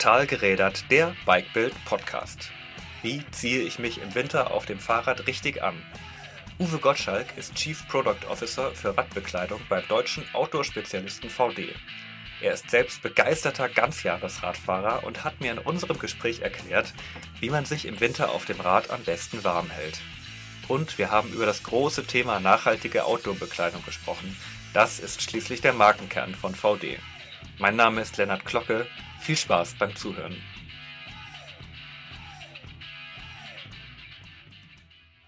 Total gerädert, der Bikebild Podcast. Wie ziehe ich mich im Winter auf dem Fahrrad richtig an? Uwe Gottschalk ist Chief Product Officer für Radbekleidung beim deutschen Outdoor-Spezialisten VD. Er ist selbst begeisterter Ganzjahresradfahrer und hat mir in unserem Gespräch erklärt, wie man sich im Winter auf dem Rad am besten warm hält. Und wir haben über das große Thema nachhaltige Outdoor-Bekleidung gesprochen. Das ist schließlich der Markenkern von VD. Mein Name ist Lennart Glocke. Viel Spaß beim Zuhören.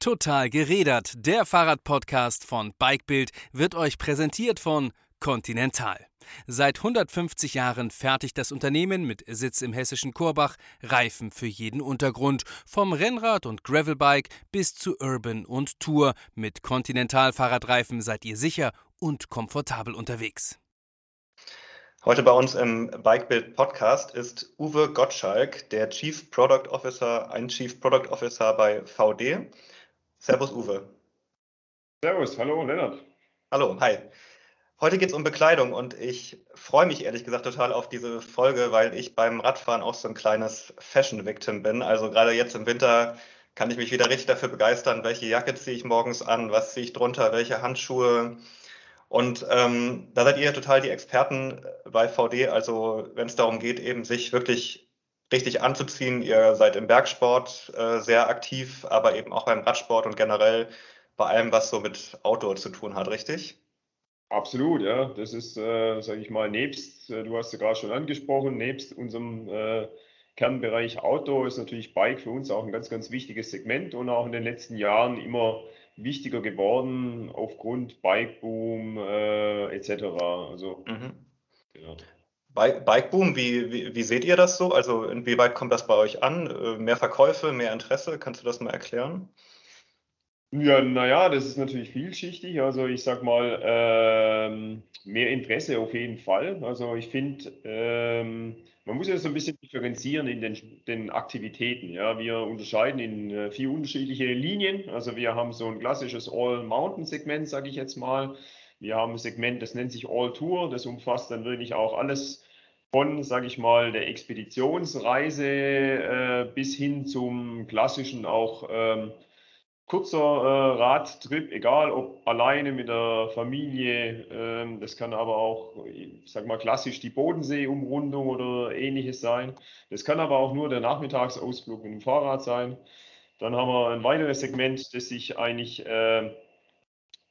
Total gerädert. Der Fahrradpodcast von Bikebild wird euch präsentiert von Continental. Seit 150 Jahren fertigt das Unternehmen mit Sitz im hessischen Korbach Reifen für jeden Untergrund, vom Rennrad und Gravelbike bis zu Urban und Tour. Mit Continental Fahrradreifen seid ihr sicher und komfortabel unterwegs. Heute bei uns im Bikebild Podcast ist Uwe Gottschalk, der Chief Product Officer, ein Chief Product Officer bei VD. Servus Uwe. Servus, hallo Lennart. Hallo, hi. Heute geht es um Bekleidung und ich freue mich ehrlich gesagt total auf diese Folge, weil ich beim Radfahren auch so ein kleines Fashion-Victim bin. Also gerade jetzt im Winter kann ich mich wieder richtig dafür begeistern, welche Jacke ziehe ich morgens an, was ziehe ich drunter, welche Handschuhe, und ähm, da seid ihr total die Experten bei VD, also wenn es darum geht, eben sich wirklich richtig anzuziehen. Ihr seid im Bergsport äh, sehr aktiv, aber eben auch beim Radsport und generell bei allem, was so mit Outdoor zu tun hat, richtig? Absolut, ja. Das ist, äh, sage ich mal, nebst, äh, du hast ja gerade schon angesprochen, nebst unserem äh, Kernbereich Outdoor ist natürlich Bike für uns auch ein ganz, ganz wichtiges Segment und auch in den letzten Jahren immer wichtiger geworden aufgrund Bikeboom äh, etc. Also, mhm. Ja. Bikeboom, wie, wie, wie, seht ihr das so? Also inwieweit kommt das bei euch an? Äh, mehr Verkäufe, mehr Interesse? Kannst du das mal erklären? Ja, naja, das ist natürlich vielschichtig. Also ich sag mal, ähm, mehr Interesse auf jeden Fall. Also ich finde, ähm, man muss ja so ein bisschen differenzieren in den, den Aktivitäten. Ja, wir unterscheiden in äh, vier unterschiedliche Linien. Also wir haben so ein klassisches All-Mountain-Segment, sage ich jetzt mal. Wir haben ein Segment, das nennt sich All-Tour. Das umfasst dann wirklich auch alles von, sage ich mal, der Expeditionsreise äh, bis hin zum klassischen auch ähm, kurzer äh, Radtrip, egal ob alleine mit der Familie, ähm, das kann aber auch, sag mal klassisch die Bodensee-Umrundung oder ähnliches sein. Das kann aber auch nur der Nachmittagsausflug mit dem Fahrrad sein. Dann haben wir ein weiteres Segment, das sich eigentlich äh,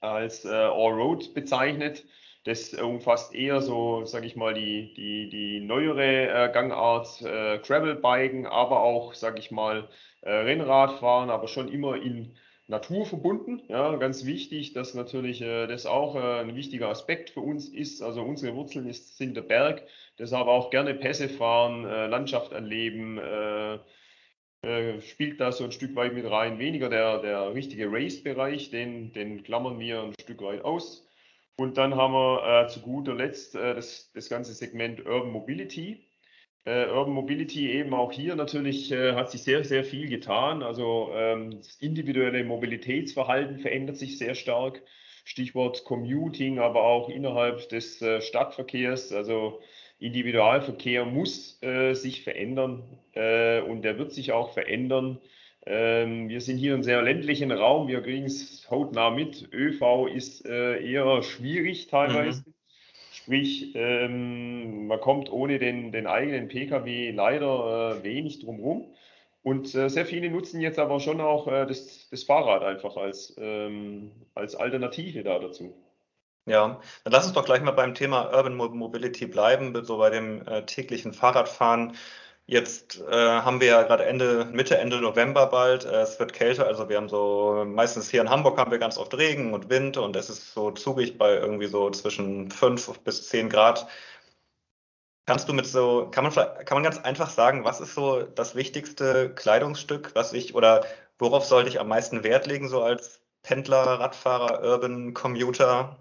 als äh, All-Road bezeichnet. Das umfasst eher so, sage ich mal, die, die, die neuere äh, Gangart, äh, Gravel-Biken, aber auch, sage ich mal, äh, Rennradfahren, aber schon immer in Natur verbunden. Ja, ganz wichtig, dass natürlich äh, das auch äh, ein wichtiger Aspekt für uns ist. Also unsere Wurzeln ist, sind der Berg, deshalb auch gerne Pässe fahren, äh, Landschaft erleben, äh, äh, spielt da so ein Stück weit mit rein. Weniger der, der richtige Race-Bereich, den, den klammern wir ein Stück weit aus. Und dann haben wir äh, zu guter Letzt das, das ganze Segment Urban Mobility äh, Urban Mobility eben auch hier natürlich äh, hat sich sehr, sehr viel getan. Also ähm, das individuelle Mobilitätsverhalten verändert sich sehr stark. Stichwort Commuting, aber auch innerhalb des äh, Stadtverkehrs. Also Individualverkehr muss äh, sich verändern äh, und der wird sich auch verändern. Ähm, wir sind hier in sehr ländlichen Raum, wir kriegen es hautnah mit. ÖV ist äh, eher schwierig teilweise. Mhm. Sprich, ähm, man kommt ohne den, den eigenen Pkw leider äh, wenig drumherum. Und äh, sehr viele nutzen jetzt aber schon auch äh, das, das Fahrrad einfach als, ähm, als Alternative da dazu. Ja, dann lass uns doch gleich mal beim Thema Urban Mobility bleiben, so bei dem äh, täglichen Fahrradfahren. Jetzt äh, haben wir ja gerade Ende, Mitte, Ende November bald. Äh, es wird kälter, also wir haben so, meistens hier in Hamburg haben wir ganz oft Regen und Wind und es ist so zugig bei irgendwie so zwischen 5 bis 10 Grad. Kannst du mit so, kann man, kann man ganz einfach sagen, was ist so das wichtigste Kleidungsstück, was ich oder worauf sollte ich am meisten Wert legen, so als Pendler, Radfahrer, Urban Commuter?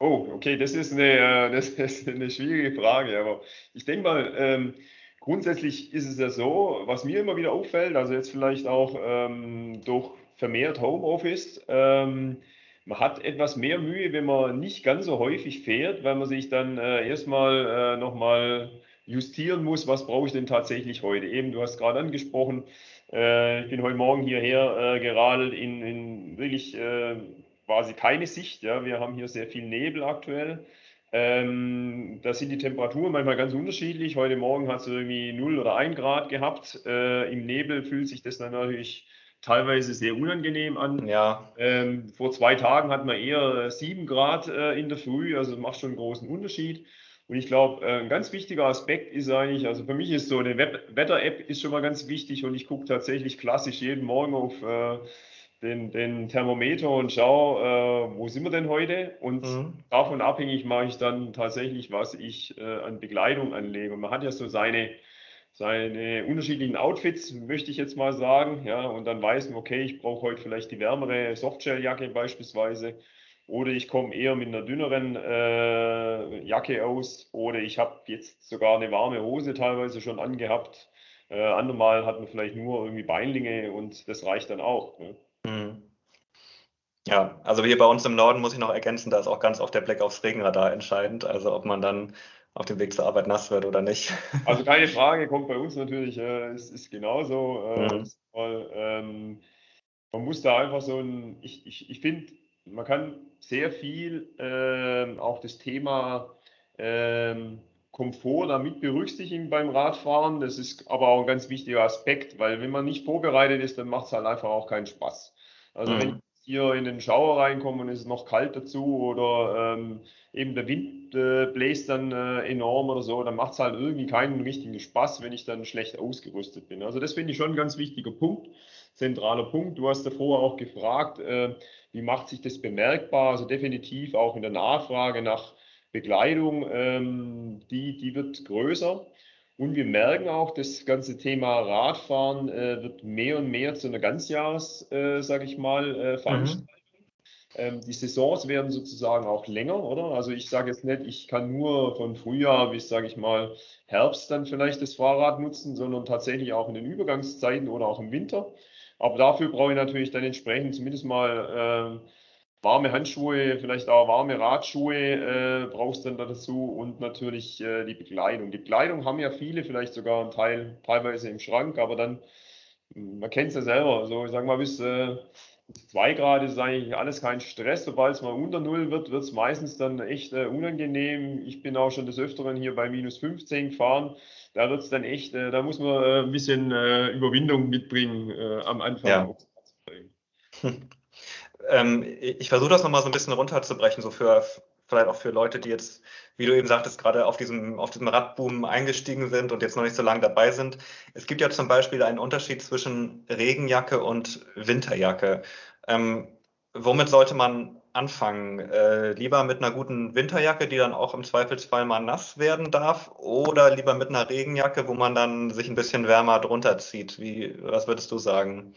Oh, okay, das ist eine, äh, das ist eine schwierige Frage, aber ich denke mal, ähm, Grundsätzlich ist es ja so, was mir immer wieder auffällt, also jetzt vielleicht auch ähm, durch vermehrt Homeoffice, ähm, man hat etwas mehr Mühe, wenn man nicht ganz so häufig fährt, weil man sich dann äh, erstmal äh, nochmal justieren muss, was brauche ich denn tatsächlich heute? Eben, du hast gerade angesprochen, äh, ich bin heute Morgen hierher äh, geradelt in, in wirklich äh, quasi keine Sicht. Ja? Wir haben hier sehr viel Nebel aktuell. Ähm, da sind die Temperaturen manchmal ganz unterschiedlich. Heute Morgen hat es irgendwie 0 oder 1 Grad gehabt. Äh, Im Nebel fühlt sich das dann natürlich teilweise sehr unangenehm an. Ja. Ähm, vor zwei Tagen hatten wir eher 7 Grad äh, in der Früh, also macht schon einen großen Unterschied. Und ich glaube, äh, ein ganz wichtiger Aspekt ist eigentlich, also für mich ist so eine Wetter-App ist schon mal ganz wichtig und ich gucke tatsächlich klassisch jeden Morgen auf äh, den, den, Thermometer und schaue, äh, wo sind wir denn heute? Und mhm. davon abhängig mache ich dann tatsächlich, was ich äh, an Bekleidung anlege. Und man hat ja so seine, seine unterschiedlichen Outfits, möchte ich jetzt mal sagen. Ja, und dann weiß man, okay, ich brauche heute vielleicht die wärmere Softshelljacke beispielsweise oder ich komme eher mit einer dünneren äh, Jacke aus oder ich habe jetzt sogar eine warme Hose teilweise schon angehabt. Äh, andermal hat man vielleicht nur irgendwie Beinlinge und das reicht dann auch. Ne? Mhm. Ja, also hier bei uns im Norden muss ich noch ergänzen, da ist auch ganz oft der Blick aufs Regenradar entscheidend, also ob man dann auf dem Weg zur Arbeit nass wird oder nicht. Also keine Frage, kommt bei uns natürlich, äh, ist, ist genauso. Äh, mhm. weil, ähm, man muss da einfach so ein, ich, ich, ich finde, man kann sehr viel äh, auch das Thema äh, Komfort damit berücksichtigen beim Radfahren. Das ist aber auch ein ganz wichtiger Aspekt, weil wenn man nicht vorbereitet ist, dann macht es halt einfach auch keinen Spaß. Also mhm. wenn ich hier in den Schauer reinkomme und es ist noch kalt dazu oder ähm, eben der Wind äh, bläst dann äh, enorm oder so, dann macht es halt irgendwie keinen richtigen Spaß, wenn ich dann schlecht ausgerüstet bin. Also das finde ich schon ein ganz wichtiger Punkt, zentraler Punkt. Du hast davor auch gefragt, äh, wie macht sich das bemerkbar? Also definitiv auch in der Nachfrage nach Bekleidung, ähm, die, die wird größer. Und wir merken auch, das ganze Thema Radfahren äh, wird mehr und mehr zu einer Ganzjahres, äh, sage ich mal, äh, Veranstaltung. Mhm. Ähm, die Saisons werden sozusagen auch länger, oder? Also ich sage jetzt nicht, ich kann nur von Frühjahr bis, sage ich mal, Herbst dann vielleicht das Fahrrad nutzen, sondern tatsächlich auch in den Übergangszeiten oder auch im Winter. Aber dafür brauche ich natürlich dann entsprechend zumindest mal äh, warme Handschuhe, vielleicht auch warme Radschuhe äh, brauchst du dann dazu und natürlich äh, die Bekleidung. Die Bekleidung haben ja viele, vielleicht sogar einen Teil teilweise im Schrank, aber dann, man kennt es ja selber, also ich sage mal, bis äh, 2 Grad ist eigentlich alles kein Stress. Sobald es mal unter Null wird, wird es meistens dann echt äh, unangenehm. Ich bin auch schon des Öfteren hier bei minus 15 gefahren da wird es dann echt, äh, da muss man äh, ein bisschen äh, Überwindung mitbringen am Anfang. Ja. ähm, ich versuche das nochmal so ein bisschen runterzubrechen, so für vielleicht auch für Leute, die jetzt, wie du eben sagtest, gerade auf diesem, auf diesem Radboom eingestiegen sind und jetzt noch nicht so lange dabei sind. Es gibt ja zum Beispiel einen Unterschied zwischen Regenjacke und Winterjacke. Ähm, womit sollte man anfangen? Äh, lieber mit einer guten Winterjacke, die dann auch im Zweifelsfall mal nass werden darf, oder lieber mit einer Regenjacke, wo man dann sich ein bisschen wärmer drunter zieht? Wie, was würdest du sagen?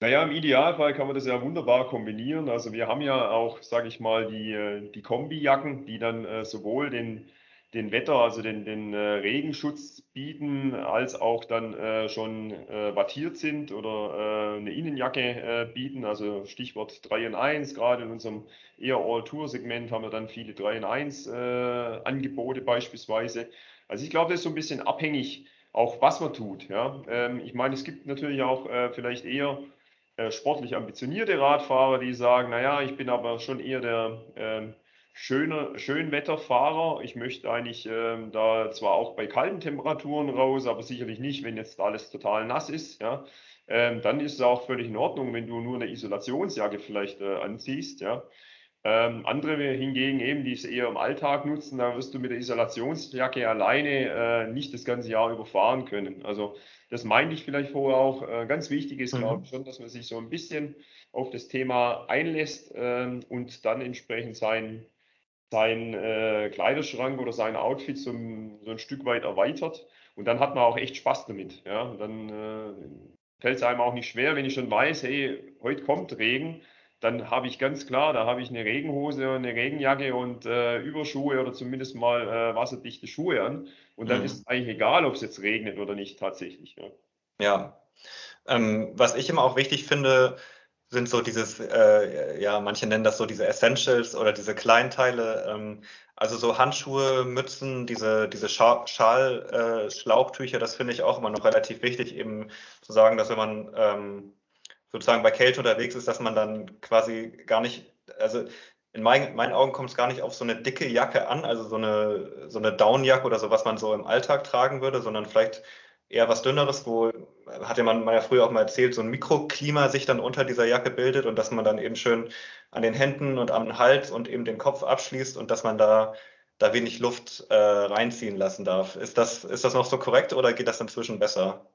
Naja, im Idealfall kann man das ja wunderbar kombinieren. Also wir haben ja auch, sage ich mal, die, äh, die Kombijacken, die dann äh, sowohl den den Wetter, also den, den äh, Regenschutz bieten, als auch dann äh, schon äh, wattiert sind oder äh, eine Innenjacke äh, bieten. Also Stichwort 3 in 1, gerade in unserem eher All-Tour-Segment haben wir dann viele 3 in 1 äh, Angebote beispielsweise. Also ich glaube, das ist so ein bisschen abhängig, auch was man tut. Ja? Ähm, ich meine, es gibt natürlich auch vielleicht eher sportlich ambitionierte Radfahrer, die sagen, naja, ich bin aber schon eher der ähm, schöner Schönwetterfahrer. Ich möchte eigentlich ähm, da zwar auch bei kalten Temperaturen raus, aber sicherlich nicht, wenn jetzt alles total nass ist. Ja, ähm, dann ist es auch völlig in Ordnung, wenn du nur eine Isolationsjacke vielleicht äh, anziehst. Ja. Ähm, andere hingegen eben, die es eher im Alltag nutzen, da wirst du mit der Isolationsjacke alleine äh, nicht das ganze Jahr überfahren können. Also das meinte ich vielleicht vorher auch. Äh, ganz wichtig ist, mhm. glaube ich, schon, dass man sich so ein bisschen auf das Thema einlässt ähm, und dann entsprechend sein seinen äh, Kleiderschrank oder sein Outfit so, so, ein Stück weit erweitert. Und dann hat man auch echt Spaß damit. Ja? Und dann äh, fällt es einem auch nicht schwer, wenn ich schon weiß, hey, heute kommt Regen, dann habe ich ganz klar, da habe ich eine Regenhose, eine Regenjacke und äh, Überschuhe oder zumindest mal äh, wasserdichte Schuhe an. Und dann mhm. ist es eigentlich egal, ob es jetzt regnet oder nicht tatsächlich. Ja. ja. Ähm, was ich immer auch wichtig finde, sind so dieses, äh, ja, manche nennen das so diese Essentials oder diese Kleinteile. Ähm, Also so Handschuhe, Mützen, diese, diese Schal, Schal äh, Schlauchtücher, das finde ich auch immer noch relativ wichtig, eben zu sagen, dass wenn man ähm, sozusagen bei Kälte unterwegs ist, dass man dann quasi gar nicht, also in meinen, meinen Augen kommt es gar nicht auf so eine dicke Jacke an, also so eine, so eine Downjacke oder so, was man so im Alltag tragen würde, sondern vielleicht eher was Dünneres, wo, hatte man, man ja früher auch mal erzählt, so ein Mikroklima sich dann unter dieser Jacke bildet und dass man dann eben schön an den Händen und am Hals und eben den Kopf abschließt und dass man da, da wenig Luft äh, reinziehen lassen darf. Ist das, ist das noch so korrekt oder geht das inzwischen besser?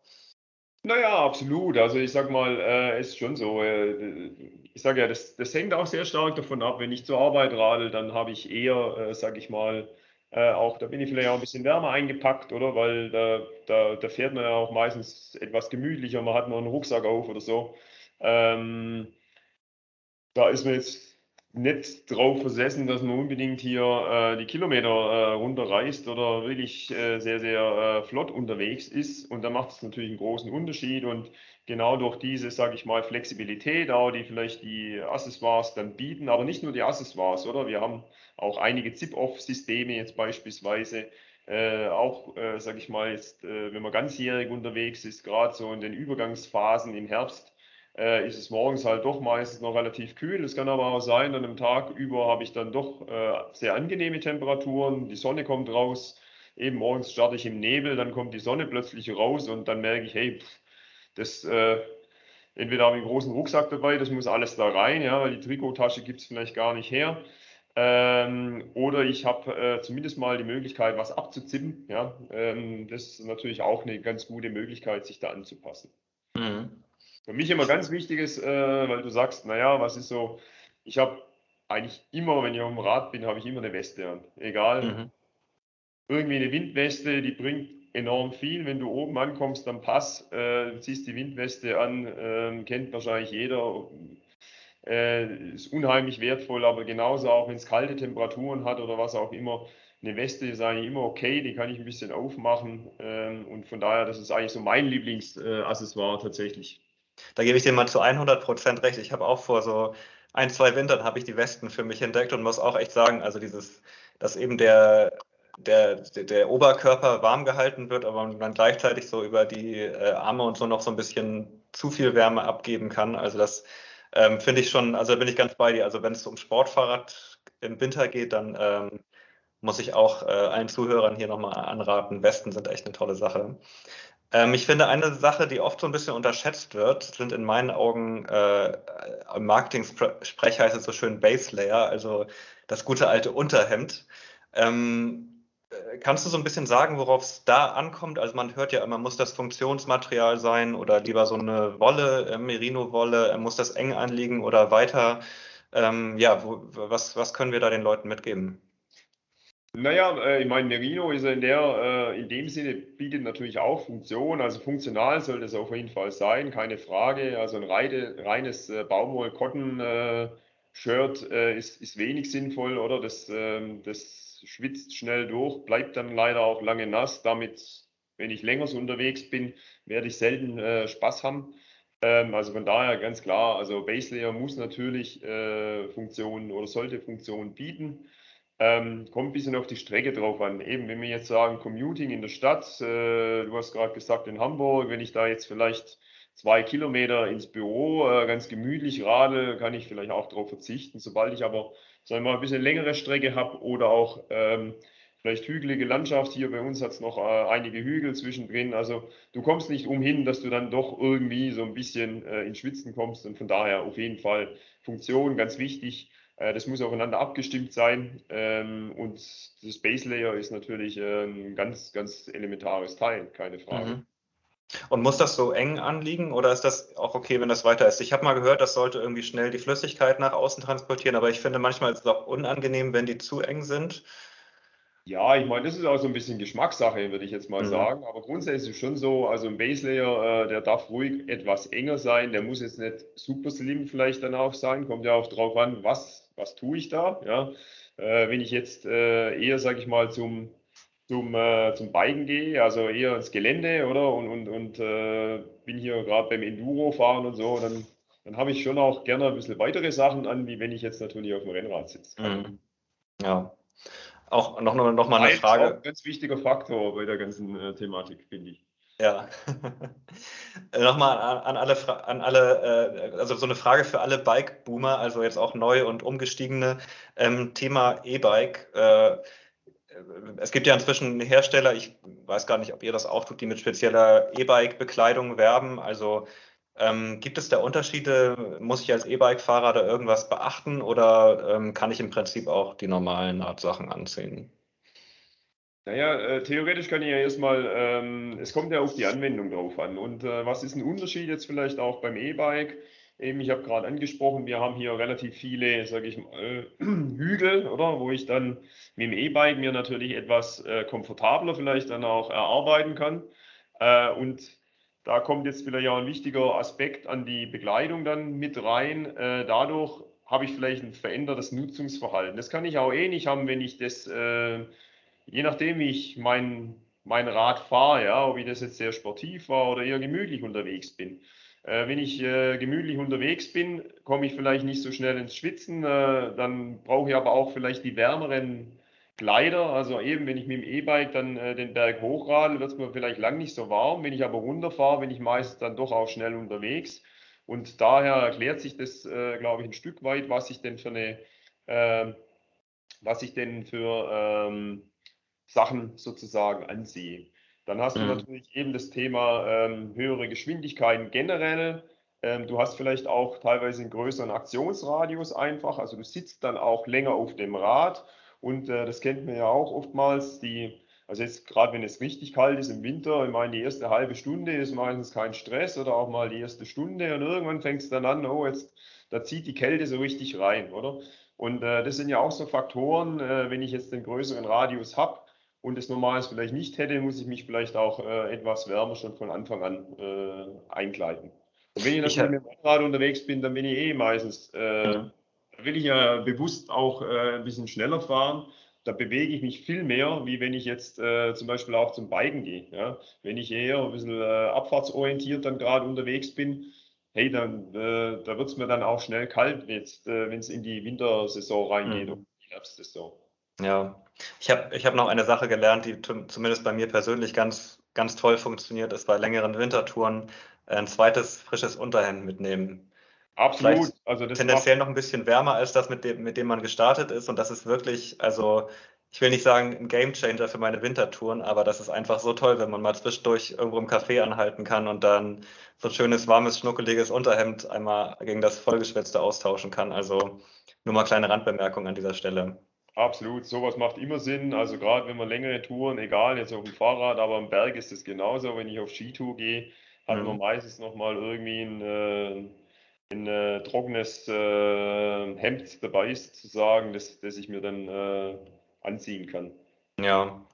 Naja, absolut. Also ich sag mal, äh, ist schon so. Äh, ich sage ja, das, das hängt auch sehr stark davon ab. Wenn ich zur Arbeit radel, dann habe ich eher, äh, sage ich mal, äh, auch da bin ich vielleicht auch ein bisschen wärmer eingepackt, oder? Weil da, da, da fährt man ja auch meistens etwas gemütlicher, man hat noch einen Rucksack auf oder so. Ähm, da ist man jetzt nicht drauf versessen, dass man unbedingt hier äh, die Kilometer äh, runterreißt oder wirklich äh, sehr, sehr äh, flott unterwegs ist. Und da macht es natürlich einen großen Unterschied. Und genau durch diese, sage ich mal, Flexibilität, auch die vielleicht die Accessoires dann bieten, aber nicht nur die Accessoires, oder? Wir haben auch einige Zip-Off-Systeme jetzt beispielsweise. Äh, auch, äh, sage ich mal, jetzt, wenn man ganzjährig unterwegs ist, gerade so in den Übergangsphasen im Herbst, äh, ist es morgens halt doch meistens noch relativ kühl. Es kann aber auch sein, an einem Tag über habe ich dann doch äh, sehr angenehme Temperaturen. Die Sonne kommt raus. Eben morgens starte ich im Nebel, dann kommt die Sonne plötzlich raus und dann merke ich, hey, pff, das äh, entweder habe ich einen großen Rucksack dabei, das muss alles da rein, ja, weil die Trikottasche gibt es vielleicht gar nicht her. Ähm, oder ich habe äh, zumindest mal die Möglichkeit, was abzuzippen. Ja? Ähm, das ist natürlich auch eine ganz gute Möglichkeit, sich da anzupassen. Mhm. Für mich immer ganz wichtig ist, äh, weil du sagst, naja, was ist so, ich habe eigentlich immer, wenn ich auf dem Rad bin, habe ich immer eine Weste an. Egal. Mhm. Irgendwie eine Windweste, die bringt enorm viel. Wenn du oben ankommst am Pass, äh, ziehst die Windweste an, äh, kennt wahrscheinlich jeder. Äh, ist unheimlich wertvoll, aber genauso auch, wenn es kalte Temperaturen hat oder was auch immer. Eine Weste ist eigentlich immer okay, die kann ich ein bisschen aufmachen. Ähm, und von daher, das ist eigentlich so mein Lieblingsaccessoire tatsächlich. Da gebe ich dir mal zu 100 Prozent recht. Ich habe auch vor so ein, zwei Wintern habe ich die Westen für mich entdeckt und muss auch echt sagen, also dieses, dass eben der, der, der Oberkörper warm gehalten wird, aber man gleichzeitig so über die äh, Arme und so noch so ein bisschen zu viel Wärme abgeben kann. Also das ähm, finde ich schon, also da bin ich ganz bei dir. Also wenn es um Sportfahrrad im Winter geht, dann ähm, muss ich auch äh, allen Zuhörern hier nochmal anraten, Westen sind echt eine tolle Sache. Ähm, ich finde, eine Sache, die oft so ein bisschen unterschätzt wird, sind in meinen Augen, äh, im Marketing-Sprech heißt es so schön Base Layer, also das gute alte Unterhemd. Ähm, äh, kannst du so ein bisschen sagen, worauf es da ankommt? Also man hört ja immer, muss das Funktionsmaterial sein oder lieber so eine Wolle, äh, Merino-Wolle, äh, muss das eng anliegen oder weiter? Ähm, ja, wo, was, was können wir da den Leuten mitgeben? Naja, äh, ich meine, Merino ist in, der, äh, in dem Sinne bietet natürlich auch Funktion. Also funktional sollte es auf jeden Fall sein, keine Frage. Also ein reine, reines äh, Baumwoll-Cotton-Shirt äh, ist, ist wenig sinnvoll, oder? Das, ähm, das schwitzt schnell durch, bleibt dann leider auch lange nass. Damit, wenn ich länger so unterwegs bin, werde ich selten äh, Spaß haben. Ähm, also von daher ganz klar, also Base Layer muss natürlich äh, Funktionen oder sollte Funktionen bieten. Ähm, kommt ein bisschen auf die Strecke drauf an. Eben, wenn wir jetzt sagen, Commuting in der Stadt, äh, du hast gerade gesagt in Hamburg, wenn ich da jetzt vielleicht zwei Kilometer ins Büro äh, ganz gemütlich radel, kann ich vielleicht auch darauf verzichten. Sobald ich aber, sagen wir mal, ein bisschen längere Strecke habe oder auch ähm, vielleicht hügelige Landschaft, hier bei uns hat es noch äh, einige Hügel zwischendrin. Also du kommst nicht umhin, dass du dann doch irgendwie so ein bisschen äh, ins Schwitzen kommst und von daher auf jeden Fall Funktion ganz wichtig. Äh, das muss aufeinander abgestimmt sein. Ähm, und das Base Layer ist natürlich ein ganz, ganz elementares Teil, keine Frage. Mhm. Und muss das so eng anliegen oder ist das auch okay, wenn das weiter ist? Ich habe mal gehört, das sollte irgendwie schnell die Flüssigkeit nach außen transportieren, aber ich finde manchmal ist es auch unangenehm, wenn die zu eng sind. Ja, ich meine, das ist auch so ein bisschen Geschmackssache, würde ich jetzt mal mhm. sagen. Aber grundsätzlich ist es schon so, also ein Base Layer, äh, der darf ruhig etwas enger sein. Der muss jetzt nicht super slim vielleicht dann auch sein. Kommt ja auch drauf an, was was tue ich da? Ja? Äh, wenn ich jetzt äh, eher, sage ich mal, zum, zum, äh, zum Biken gehe, also eher ins Gelände, oder? Und, und, und äh, bin hier gerade beim Enduro fahren und so, dann, dann habe ich schon auch gerne ein bisschen weitere Sachen an, wie wenn ich jetzt natürlich auf dem Rennrad sitze. Mhm. Ja. auch noch, noch, noch mal eine Frage. Ein ganz wichtiger Faktor bei der ganzen äh, Thematik, finde ich. Ja. Nochmal an, alle, an alle äh, also so eine Frage für alle Bike-Boomer, also jetzt auch neu und umgestiegene. Ähm, Thema E-Bike. Äh, es gibt ja inzwischen Hersteller, ich weiß gar nicht, ob ihr das auch tut, die mit spezieller E-Bike-Bekleidung werben. Also ähm, gibt es da Unterschiede? Muss ich als E-Bike-Fahrer da irgendwas beachten oder ähm, kann ich im Prinzip auch die normalen Art Sachen anziehen? Naja, äh, theoretisch kann ich ja erstmal, ähm, es kommt ja auf die Anwendung drauf an. Und äh, was ist ein Unterschied jetzt vielleicht auch beim E-Bike? Eben, ich habe gerade angesprochen, wir haben hier relativ viele, sage ich mal, Hügel, oder? Wo ich dann mit dem E-Bike mir natürlich etwas äh, komfortabler vielleicht dann auch erarbeiten kann. Äh, und da kommt jetzt vielleicht auch ein wichtiger Aspekt an die Bekleidung dann mit rein. Äh, dadurch habe ich vielleicht ein verändertes Nutzungsverhalten. Das kann ich auch eh nicht haben, wenn ich das, äh, je nachdem, wie ich mein, mein Rad fahre, ja, ob ich das jetzt sehr sportiv war oder eher gemütlich unterwegs bin. Äh, wenn ich äh, gemütlich unterwegs bin, komme ich vielleicht nicht so schnell ins Schwitzen. Äh, dann brauche ich aber auch vielleicht die wärmeren Kleider, also eben, wenn ich mit dem E-Bike dann äh, den Berg hochradel, wird es mir vielleicht lang nicht so warm. Wenn ich aber runterfahre, bin ich meistens dann doch auch schnell unterwegs. Und daher erklärt sich das, äh, glaube ich, ein Stück weit, was ich denn für eine, äh, was ich denn für ähm, Sachen sozusagen ansehe. Dann hast mhm. du natürlich eben das Thema ähm, höhere Geschwindigkeiten generell. Ähm, du hast vielleicht auch teilweise einen größeren Aktionsradius einfach, also du sitzt dann auch länger auf dem Rad und äh, das kennt man ja auch oftmals, die, also jetzt gerade wenn es richtig kalt ist im Winter, ich meine, die erste halbe Stunde ist meistens kein Stress oder auch mal die erste Stunde und irgendwann fängt es dann an, oh, jetzt, da zieht die Kälte so richtig rein, oder? Und äh, das sind ja auch so Faktoren, äh, wenn ich jetzt den größeren Radius habe und es normales vielleicht nicht hätte, muss ich mich vielleicht auch äh, etwas wärmer schon von Anfang an äh, einkleiden. Und wenn ich natürlich mit dem Rad unterwegs bin, dann bin ich eh meistens äh, mhm will ich ja bewusst auch äh, ein bisschen schneller fahren. Da bewege ich mich viel mehr, wie wenn ich jetzt äh, zum Beispiel auch zum Biken gehe. Ja? Wenn ich eher ein bisschen äh, abfahrtsorientiert dann gerade unterwegs bin, hey, dann da wird es mir dann auch schnell kalt, wenn es in die Wintersaison reingeht mhm. und die Herbstsaison. Ja, ich habe ich hab noch eine Sache gelernt, die zumindest bei mir persönlich ganz, ganz toll funktioniert, ist bei längeren Wintertouren ein zweites frisches Unterhemd mitnehmen. Absolut. Also das tendenziell noch ein bisschen wärmer als das, mit dem, mit dem man gestartet ist. Und das ist wirklich, also ich will nicht sagen ein Gamechanger für meine Wintertouren, aber das ist einfach so toll, wenn man mal zwischendurch irgendwo im Café anhalten kann und dann so ein schönes, warmes, schnuckeliges Unterhemd einmal gegen das vollgeschwitzte austauschen kann. Also nur mal kleine Randbemerkung an dieser Stelle. Absolut, sowas macht immer Sinn. Also gerade wenn man längere Touren, egal jetzt auf dem Fahrrad, aber am Berg ist es genauso. Wenn ich auf Skitour gehe, hat mhm. man meistens nochmal irgendwie ein äh, ein äh, trockenes äh, Hemd dabei ist, zu sagen, das, das ich mir dann äh, anziehen kann. Ja.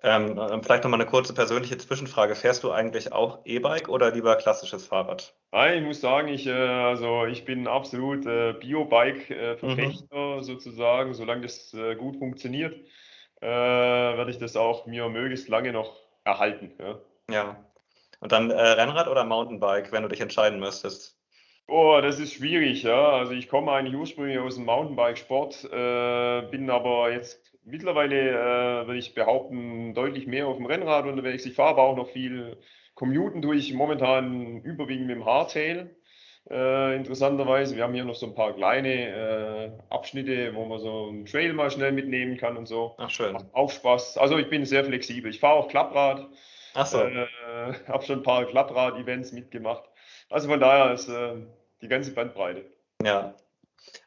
Ähm, vielleicht nochmal eine kurze persönliche Zwischenfrage. Fährst du eigentlich auch E-Bike oder lieber klassisches Fahrrad? Nein, ich muss sagen, ich, äh, also ich bin absolut äh, Bio-Bike-Verfechter mhm. sozusagen. Solange das äh, gut funktioniert, werde ich das auch mir möglichst lange noch erhalten. Ja. ja. Und dann Rennrad oder Mountainbike, wenn du dich entscheiden müsstest? Oh, das ist schwierig, ja. Also ich komme eigentlich ursprünglich aus dem Mountainbike-Sport, äh, bin aber jetzt mittlerweile, äh, würde ich behaupten, deutlich mehr auf dem Rennrad unterwegs. Ich fahre aber auch noch viel Commuten durch, momentan überwiegend mit dem Hardtail. Äh, interessanterweise, wir haben hier noch so ein paar kleine äh, Abschnitte, wo man so einen Trail mal schnell mitnehmen kann und so. Ach schön. Macht auch Spaß. Also ich bin sehr flexibel. Ich fahre auch Klapprad. Ach so. Äh, habe schon ein paar Klapprad-Events mitgemacht. Also von daher ist äh, die ganze Bandbreite. Ja.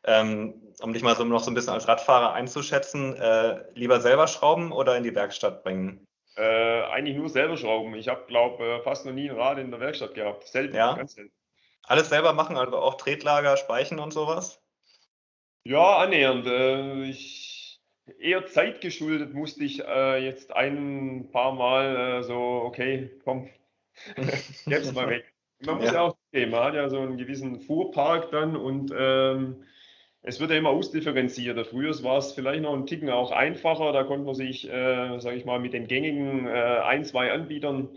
Ähm, um dich mal so, noch so ein bisschen als Radfahrer einzuschätzen, äh, lieber selber schrauben oder in die Werkstatt bringen? Äh, eigentlich nur selber schrauben. Ich habe, glaube äh, fast noch nie ein Rad in der Werkstatt gehabt. Selten, ja? ganz selten. Alles selber machen, also auch Tretlager, Speichen und sowas? Ja, annähernd. Äh, ich, eher zeitgeschuldet musste ich äh, jetzt ein paar Mal äh, so, okay, komm, jetzt mal weg. Man muss ja, ja auch sehen, man hat ja so einen gewissen Fuhrpark dann und ähm, es wird ja immer ausdifferenziert. Früher war es vielleicht noch ein Ticken auch einfacher, da konnte man sich, äh, sage ich mal, mit den gängigen äh, ein, zwei Anbietern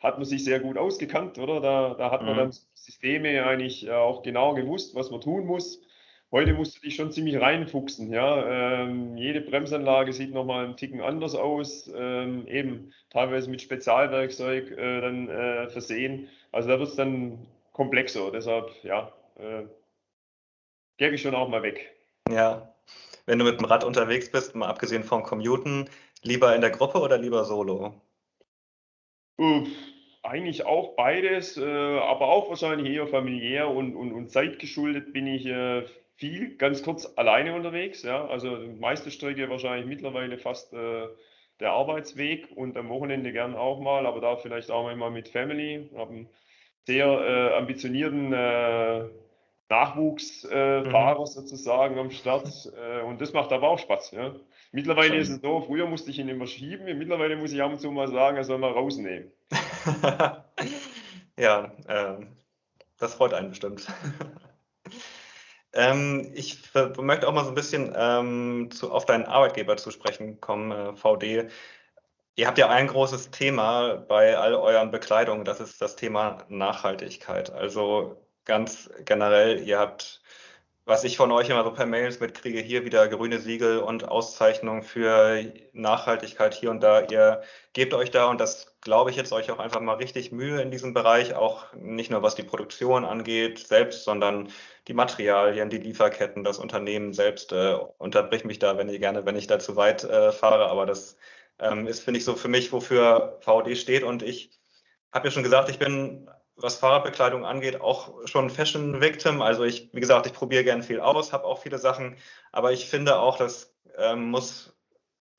hat man sich sehr gut ausgekannt, oder? Da, da hat man mhm. dann Systeme eigentlich auch genau gewusst, was man tun muss. Heute musst du dich schon ziemlich reinfuchsen. Ja? Ähm, jede Bremsanlage sieht nochmal einen Ticken anders aus, ähm, eben teilweise mit Spezialwerkzeug äh, dann äh, versehen. Also da wird es dann komplexer. Deshalb, ja, äh, gebe ich schon auch mal weg. Ja, wenn du mit dem Rad unterwegs bist, mal abgesehen vom Commuten, lieber in der Gruppe oder lieber solo? Uff, eigentlich auch beides, äh, aber auch wahrscheinlich eher familiär und, und, und zeitgeschuldet bin ich äh, viel, ganz kurz alleine unterwegs. Ja? Also meiste Strecke wahrscheinlich mittlerweile fast äh, der Arbeitsweg und am Wochenende gern auch mal, aber da vielleicht auch mal mit Family. Ich habe einen sehr äh, ambitionierten äh, Nachwuchsfahrer mhm. sozusagen am Start äh, und das macht aber auch Spaß. Ja? Mittlerweile Schön. ist es so, früher musste ich ihn immer schieben, mittlerweile muss ich ab und zu mal sagen, er soll mal rausnehmen. ja, äh, das freut einen bestimmt. ähm, ich möchte auch mal so ein bisschen ähm, zu, auf deinen Arbeitgeber zu sprechen kommen, äh, VD. Ihr habt ja ein großes Thema bei all euren Bekleidungen, das ist das Thema Nachhaltigkeit. Also ganz generell, ihr habt was ich von euch immer so per Mails mitkriege, hier wieder grüne Siegel und Auszeichnungen für Nachhaltigkeit hier und da. Ihr gebt euch da, und das glaube ich jetzt euch auch einfach mal richtig Mühe in diesem Bereich, auch nicht nur was die Produktion angeht selbst, sondern die Materialien, die Lieferketten, das Unternehmen selbst. Äh, unterbrich mich da, wenn ihr gerne, wenn ich da zu weit äh, fahre, aber das ähm, ist, finde ich, so für mich, wofür VD steht. Und ich habe ja schon gesagt, ich bin was Fahrradbekleidung angeht, auch schon Fashion Victim. Also ich, wie gesagt, ich probiere gern viel aus, habe auch viele Sachen, aber ich finde auch, das ähm, muss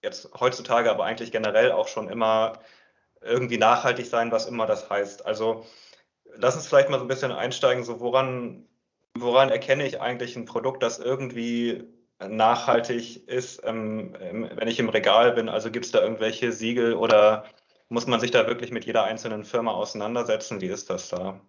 jetzt heutzutage, aber eigentlich generell auch schon immer irgendwie nachhaltig sein, was immer das heißt. Also lass uns vielleicht mal so ein bisschen einsteigen, so woran, woran erkenne ich eigentlich ein Produkt, das irgendwie nachhaltig ist, ähm, wenn ich im Regal bin? Also gibt es da irgendwelche Siegel oder muss man sich da wirklich mit jeder einzelnen Firma auseinandersetzen? Wie ist das da?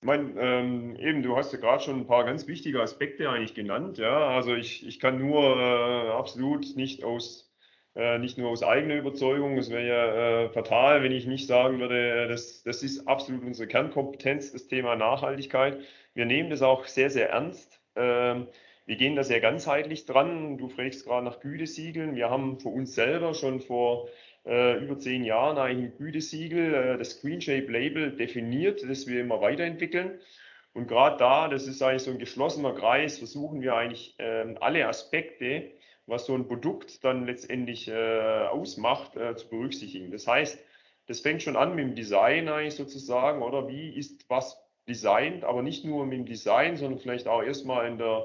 Ich meine, ähm, eben, du hast ja gerade schon ein paar ganz wichtige Aspekte eigentlich genannt. Ja, also ich, ich kann nur äh, absolut nicht aus äh, nicht nur aus eigener Überzeugung, es wäre ja äh, fatal, wenn ich nicht sagen würde, das, das ist absolut unsere Kernkompetenz, das Thema Nachhaltigkeit. Wir nehmen das auch sehr, sehr ernst. Ähm, wir gehen da sehr ganzheitlich dran. Du fragst gerade nach Gütesiegeln. Wir haben für uns selber schon vor äh, über zehn Jahren eigentlich ein Gütesiegel, äh, das Screen Shape Label definiert, das wir immer weiterentwickeln. Und gerade da, das ist eigentlich so ein geschlossener Kreis, versuchen wir eigentlich äh, alle Aspekte, was so ein Produkt dann letztendlich äh, ausmacht, äh, zu berücksichtigen. Das heißt, das fängt schon an mit dem Design eigentlich sozusagen, oder wie ist was designt, aber nicht nur mit dem Design, sondern vielleicht auch erstmal in der,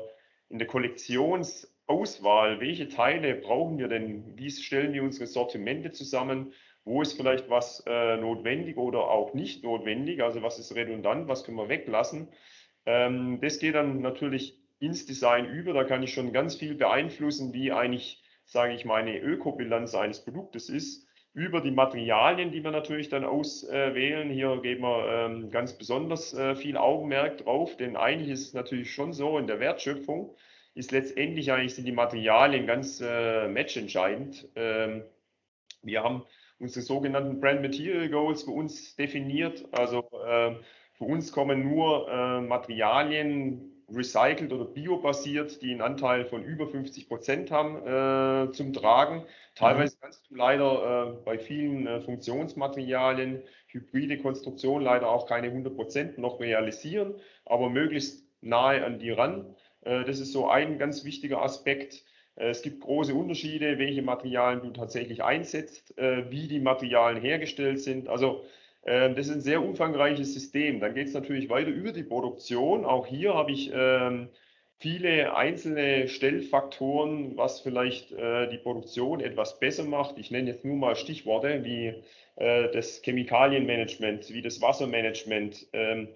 in der Kollektions- Auswahl, welche Teile brauchen wir denn? Wie stellen wir unsere Sortimente zusammen? Wo ist vielleicht was äh, notwendig oder auch nicht notwendig? Also was ist redundant, was können wir weglassen? Ähm, das geht dann natürlich ins Design über. Da kann ich schon ganz viel beeinflussen, wie eigentlich, sage ich, meine Ökobilanz eines Produktes ist. Über die Materialien, die wir natürlich dann auswählen. Hier geben wir ähm, ganz besonders äh, viel Augenmerk drauf, denn eigentlich ist es natürlich schon so in der Wertschöpfung, ist letztendlich eigentlich sind die Materialien ganz äh, matchentscheidend. Ähm, wir haben unsere sogenannten Brand Material Goals für uns definiert. Also äh, für uns kommen nur äh, Materialien recycelt oder biobasiert, die einen Anteil von über 50 Prozent haben, äh, zum Tragen. Teilweise mhm. kannst du leider äh, bei vielen äh, Funktionsmaterialien, hybride Konstruktionen leider auch keine 100 Prozent noch realisieren, aber möglichst nahe an die ran. Äh, das ist so ein ganz wichtiger Aspekt. Äh, es gibt große Unterschiede, welche Materialien du tatsächlich einsetzt, äh, wie die Materialien hergestellt sind. Also das ist ein sehr umfangreiches System. Dann geht es natürlich weiter über die Produktion. Auch hier habe ich ähm, viele einzelne Stellfaktoren, was vielleicht die Produktion etwas besser macht. Ich nenne jetzt nur mal Stichworte wie das Chemikalienmanagement, wie das Wassermanagement, ähm,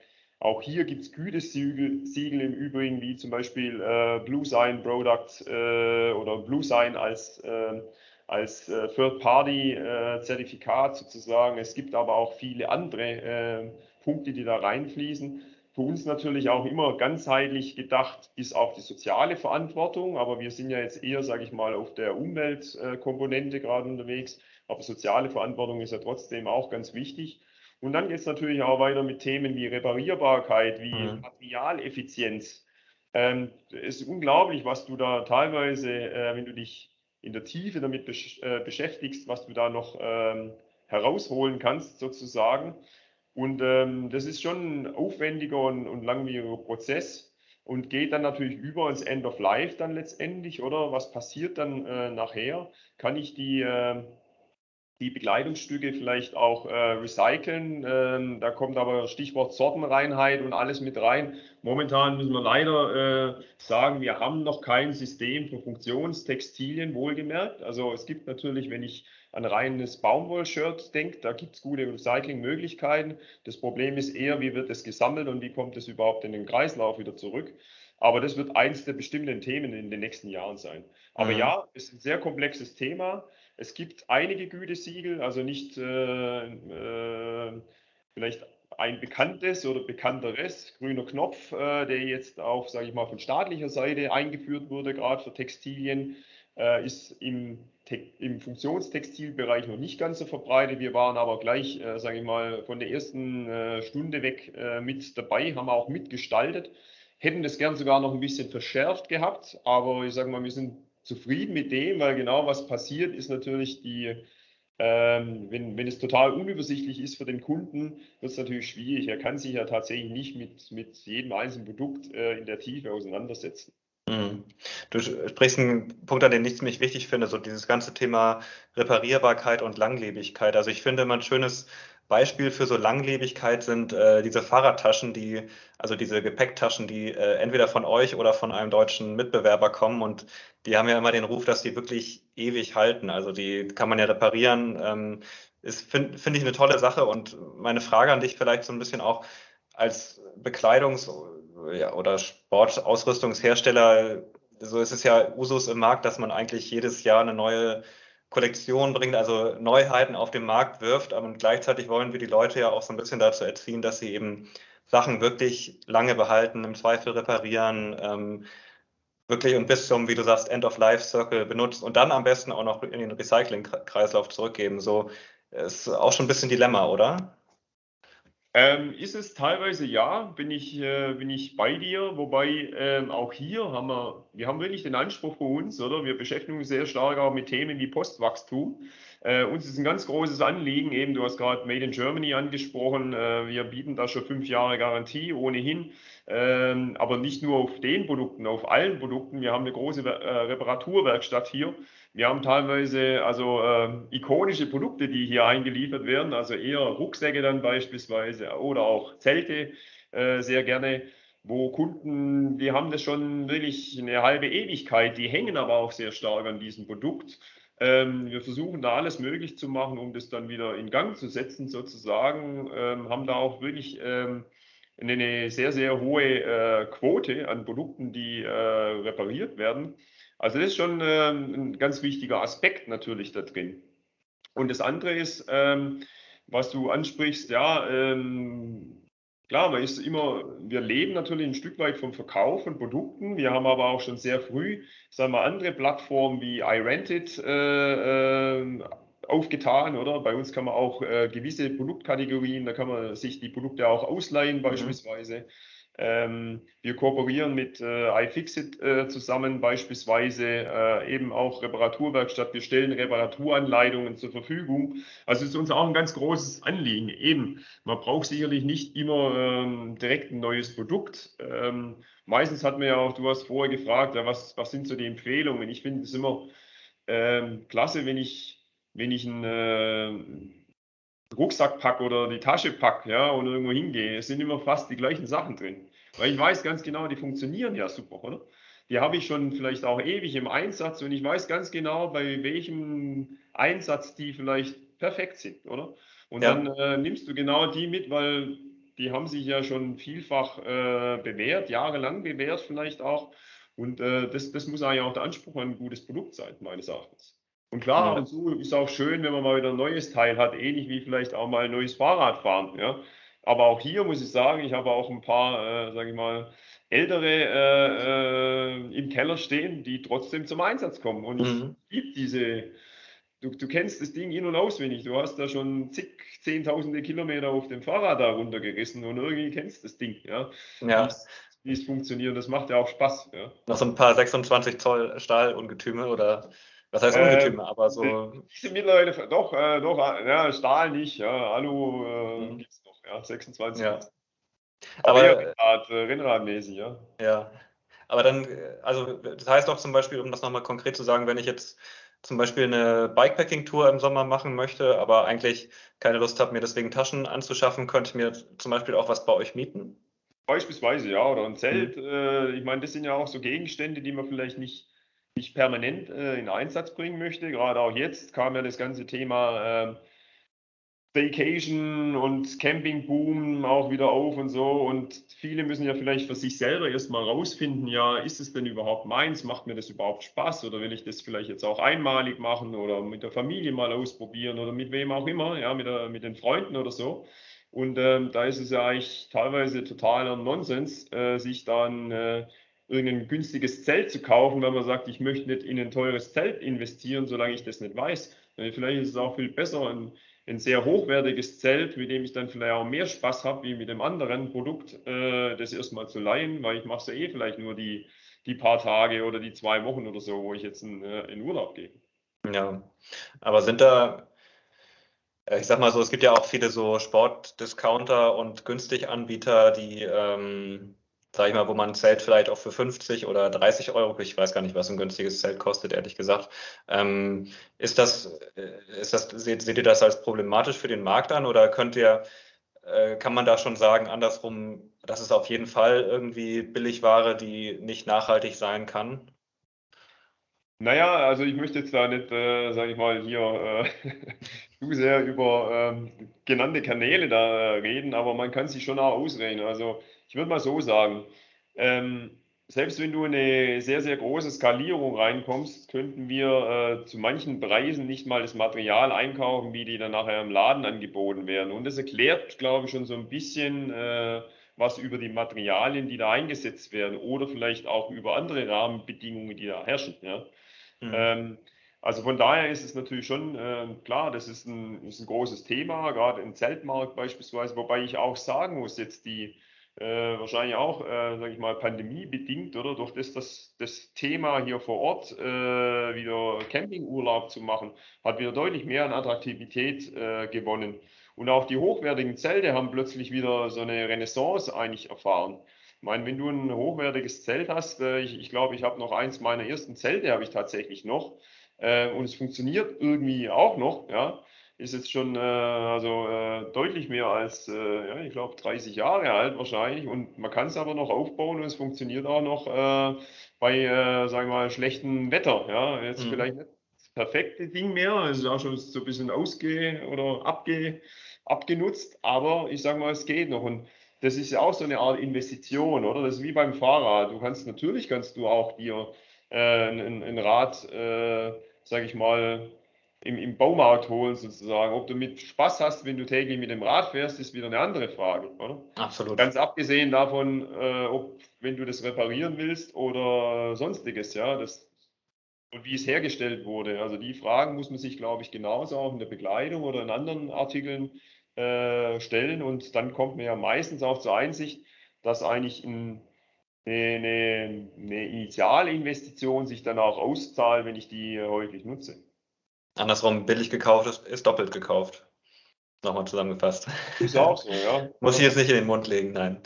auch hier gibt es Gütesiegel Siegel im Übrigen, wie zum Beispiel äh, Blue Sign Product äh, oder Blue Sign als, äh, als äh, Third-Party-Zertifikat sozusagen. Es gibt aber auch viele andere äh, Punkte, die da reinfließen. Für uns natürlich auch immer ganzheitlich gedacht ist auch die soziale Verantwortung, aber wir sind ja jetzt eher, sage ich mal, auf der Umweltkomponente gerade unterwegs. Aber soziale Verantwortung ist ja trotzdem auch ganz wichtig. Und dann geht es natürlich auch weiter mit Themen wie Reparierbarkeit, wie mhm. Materialeffizienz. Ähm, es ist unglaublich, was du da teilweise, äh, wenn du dich in der Tiefe damit besch äh, beschäftigst, was du da noch ähm, herausholen kannst, sozusagen. Und ähm, das ist schon ein aufwendiger und, und langwieriger Prozess und geht dann natürlich über ins End of Life dann letztendlich, oder? Was passiert dann äh, nachher? Kann ich die, äh, die Bekleidungsstücke vielleicht auch äh, recyceln? Ähm, da kommt aber Stichwort Sortenreinheit und alles mit rein. Momentan müssen wir leider äh, sagen, wir haben noch kein System für Funktionstextilien, wohlgemerkt. Also es gibt natürlich, wenn ich an reines Baumwollshirt denkt, da gibt es gute Recyclingmöglichkeiten. Das Problem ist eher, wie wird es gesammelt und wie kommt es überhaupt in den Kreislauf wieder zurück. Aber das wird eins der bestimmten Themen in den nächsten Jahren sein. Aber mhm. ja, es ist ein sehr komplexes Thema. Es gibt einige Gütesiegel, also nicht äh, äh, vielleicht ein bekanntes oder bekannteres, grüner Knopf, äh, der jetzt auch, sage ich mal, von staatlicher Seite eingeführt wurde, gerade für Textilien, äh, ist im im Funktionstextilbereich noch nicht ganz so verbreitet. Wir waren aber gleich, äh, sage ich mal, von der ersten äh, Stunde weg äh, mit dabei, haben auch mitgestaltet, hätten das gern sogar noch ein bisschen verschärft gehabt, aber ich sage mal, wir sind zufrieden mit dem, weil genau was passiert, ist natürlich die, ähm, wenn, wenn es total unübersichtlich ist für den Kunden, wird es natürlich schwierig. Er kann sich ja tatsächlich nicht mit, mit jedem einzelnen Produkt äh, in der Tiefe auseinandersetzen. Mhm. Du sprichst einen Punkt an, den ich ziemlich wichtig finde, so dieses ganze Thema Reparierbarkeit und Langlebigkeit. Also ich finde, ein schönes Beispiel für so Langlebigkeit sind äh, diese Fahrradtaschen, die, also diese Gepäcktaschen, die äh, entweder von euch oder von einem deutschen Mitbewerber kommen und die haben ja immer den Ruf, dass die wirklich ewig halten. Also die kann man ja reparieren. Ähm, ist, finde find ich eine tolle Sache und meine Frage an dich vielleicht so ein bisschen auch als Bekleidungs- oder Sportausrüstungshersteller, so ist es ja Usus im Markt, dass man eigentlich jedes Jahr eine neue Kollektion bringt, also Neuheiten auf den Markt wirft. Aber gleichzeitig wollen wir die Leute ja auch so ein bisschen dazu erziehen, dass sie eben Sachen wirklich lange behalten, im Zweifel reparieren, ähm, wirklich und bis zum, wie du sagst, End-of-Life-Circle benutzen und dann am besten auch noch in den Recycling-Kreislauf zurückgeben. So ist auch schon ein bisschen Dilemma, oder? Ähm, ist es teilweise ja, bin ich, äh, bin ich bei dir, wobei ähm, auch hier haben wir, wir haben wirklich den Anspruch für uns, oder? Wir beschäftigen uns sehr stark auch mit Themen wie Postwachstum. Äh, uns ist ein ganz großes Anliegen, eben, du hast gerade Made in Germany angesprochen, äh, wir bieten da schon fünf Jahre Garantie ohnehin, ähm, aber nicht nur auf den Produkten, auf allen Produkten. Wir haben eine große äh, Reparaturwerkstatt hier wir haben teilweise also äh, ikonische Produkte, die hier eingeliefert werden, also eher Rucksäcke dann beispielsweise oder auch Zelte äh, sehr gerne, wo Kunden, die haben das schon wirklich eine halbe Ewigkeit, die hängen aber auch sehr stark an diesem Produkt. Ähm, wir versuchen da alles möglich zu machen, um das dann wieder in Gang zu setzen sozusagen, ähm, haben da auch wirklich ähm, eine sehr, sehr hohe äh, Quote an Produkten, die äh, repariert werden. Also das ist schon ähm, ein ganz wichtiger Aspekt natürlich da drin. Und das andere ist, ähm, was du ansprichst, ja, ähm, klar, man ist immer, wir leben natürlich ein Stück weit vom Verkauf von Produkten. Wir haben aber auch schon sehr früh, sagen wir, andere Plattformen wie iRented äh, äh, aufgetan, oder? Bei uns kann man auch äh, gewisse Produktkategorien, da kann man sich die Produkte auch ausleihen mhm. beispielsweise. Ähm, wir kooperieren mit äh, iFixit äh, zusammen, beispielsweise äh, eben auch Reparaturwerkstatt. Wir stellen Reparaturanleitungen zur Verfügung. Also ist uns auch ein ganz großes Anliegen. Eben, man braucht sicherlich nicht immer ähm, direkt ein neues Produkt. Ähm, meistens hat man ja auch, du hast vorher gefragt, ja, was, was sind so die Empfehlungen? Ich finde es immer ähm, klasse, wenn ich, wenn ich ein äh, Rucksack pack oder die Tasche pack, ja, und irgendwo hingehe, es sind immer fast die gleichen Sachen drin. Weil ich weiß ganz genau, die funktionieren ja super, oder? Die habe ich schon vielleicht auch ewig im Einsatz und ich weiß ganz genau, bei welchem Einsatz die vielleicht perfekt sind, oder? Und ja. dann äh, nimmst du genau die mit, weil die haben sich ja schon vielfach äh, bewährt, jahrelang bewährt vielleicht auch. Und äh, das, das muss eigentlich auch der Anspruch an ein gutes Produkt sein, meines Erachtens. Und klar, ja. und so ist auch schön, wenn man mal wieder ein neues Teil hat, ähnlich wie vielleicht auch mal ein neues Fahrrad fahren. Ja? Aber auch hier muss ich sagen, ich habe auch ein paar, äh, sage ich mal, ältere äh, äh, im Keller stehen, die trotzdem zum Einsatz kommen. Und mhm. ich liebe diese, du, du kennst das Ding in- und auswendig. Du hast da schon zig, zehntausende Kilometer auf dem Fahrrad da runtergerissen und irgendwie kennst das Ding. Ja. ja. wie es funktioniert. Das macht ja auch Spaß. Ja. Noch so ein paar 26 Zoll Stahlungetüme oder was heißt Ungetüme, äh, aber so. Mittlerweile, doch, äh, doch, ja, Stahl nicht, ja, Alu äh, mhm. gibt es noch, ja, 26. Ja. Aber, aber Rennrad, äh, Rennradmäßig, ja. Ja. Aber dann, also das heißt auch zum Beispiel, um das nochmal konkret zu sagen, wenn ich jetzt zum Beispiel eine Bikepacking-Tour im Sommer machen möchte, aber eigentlich keine Lust habe, mir deswegen Taschen anzuschaffen, könnte ich mir zum Beispiel auch was bei euch mieten? Beispielsweise, ja, oder ein Zelt. Mhm. Äh, ich meine, das sind ja auch so Gegenstände, die man vielleicht nicht, nicht permanent äh, in Einsatz bringen möchte. Gerade auch jetzt kam ja das ganze Thema äh, Vacation und Campingboom auch wieder auf und so. Und viele müssen ja vielleicht für sich selber erstmal rausfinden, ja, ist es denn überhaupt meins? Macht mir das überhaupt Spaß? Oder will ich das vielleicht jetzt auch einmalig machen oder mit der Familie mal ausprobieren oder mit wem auch immer, ja, mit, der, mit den Freunden oder so. Und ähm, da ist es ja eigentlich teilweise totaler Nonsens, äh, sich dann äh, irgendein günstiges Zelt zu kaufen, wenn man sagt, ich möchte nicht in ein teures Zelt investieren, solange ich das nicht weiß. Vielleicht ist es auch viel besser, ein ein sehr hochwertiges Zelt, mit dem ich dann vielleicht auch mehr Spaß habe, wie mit dem anderen Produkt, äh, das erstmal zu leihen, weil ich mache es ja eh vielleicht nur die, die paar Tage oder die zwei Wochen oder so, wo ich jetzt in, äh, in Urlaub gehe. Ja, aber sind da, äh, ich sag mal so, es gibt ja auch viele so Sportdiscounter und günstig Anbieter, die ähm, sag ich mal, wo man ein Zelt vielleicht auch für 50 oder 30 Euro, ich weiß gar nicht, was ein günstiges Zelt kostet, ehrlich gesagt. Ähm, ist das, äh, ist das, seht, seht, ihr das als problematisch für den Markt an oder könnt ihr, äh, kann man da schon sagen, andersrum, das ist auf jeden Fall irgendwie Billigware, die nicht nachhaltig sein kann? Naja, also ich möchte jetzt da nicht, äh, sage ich mal, hier äh, zu sehr über äh, genannte Kanäle da reden, aber man kann sich schon auch ausreden. Also ich würde mal so sagen, ähm, selbst wenn du in eine sehr, sehr große Skalierung reinkommst, könnten wir äh, zu manchen Preisen nicht mal das Material einkaufen, wie die dann nachher im Laden angeboten werden. Und das erklärt, glaube ich, schon so ein bisschen äh, was über die Materialien, die da eingesetzt werden oder vielleicht auch über andere Rahmenbedingungen, die da herrschen. Ja? Mhm. Ähm, also von daher ist es natürlich schon äh, klar, das ist ein, ist ein großes Thema, gerade im Zeltmarkt beispielsweise, wobei ich auch sagen muss, jetzt die äh, wahrscheinlich auch, äh, sage ich mal, pandemiebedingt, oder durch das, dass das Thema hier vor Ort äh, wieder Campingurlaub zu machen, hat wieder deutlich mehr an Attraktivität äh, gewonnen. Und auch die hochwertigen Zelte haben plötzlich wieder so eine Renaissance eigentlich erfahren. Ich meine, wenn du ein hochwertiges Zelt hast, äh, ich, ich glaube, ich habe noch eins meiner ersten Zelte, habe ich tatsächlich noch. Äh, und es funktioniert irgendwie auch noch, ja ist jetzt schon äh, also äh, deutlich mehr als, äh, ja, ich glaube, 30 Jahre alt wahrscheinlich. Und man kann es aber noch aufbauen und es funktioniert auch noch äh, bei, äh, sagen wir mal, schlechtem Wetter. Ja, jetzt mhm. vielleicht nicht das perfekte Ding mehr, es ist auch schon so ein bisschen ausge- oder abge, abgenutzt, aber ich sage mal, es geht noch. Und das ist ja auch so eine Art Investition, oder? Das ist wie beim Fahrrad. Du kannst natürlich kannst du auch dir äh, ein, ein Rad, sage ich mal, im, im Baumarkt holen sozusagen. Ob du mit Spaß hast, wenn du täglich mit dem Rad fährst, ist wieder eine andere Frage, oder? Absolut. Ganz abgesehen davon, äh, ob wenn du das reparieren willst oder sonstiges, ja, das und wie es hergestellt wurde. Also die Fragen muss man sich, glaube ich, genauso auch in der Bekleidung oder in anderen Artikeln äh, stellen und dann kommt man ja meistens auch zur Einsicht, dass eigentlich ein, eine, eine Initialinvestition sich dann auch auszahlt, wenn ich die häufig nutze. Andersrum, billig gekauft ist, ist doppelt gekauft. Nochmal zusammengefasst. Ist auch so, ja. Muss ich jetzt nicht in den Mund legen, nein.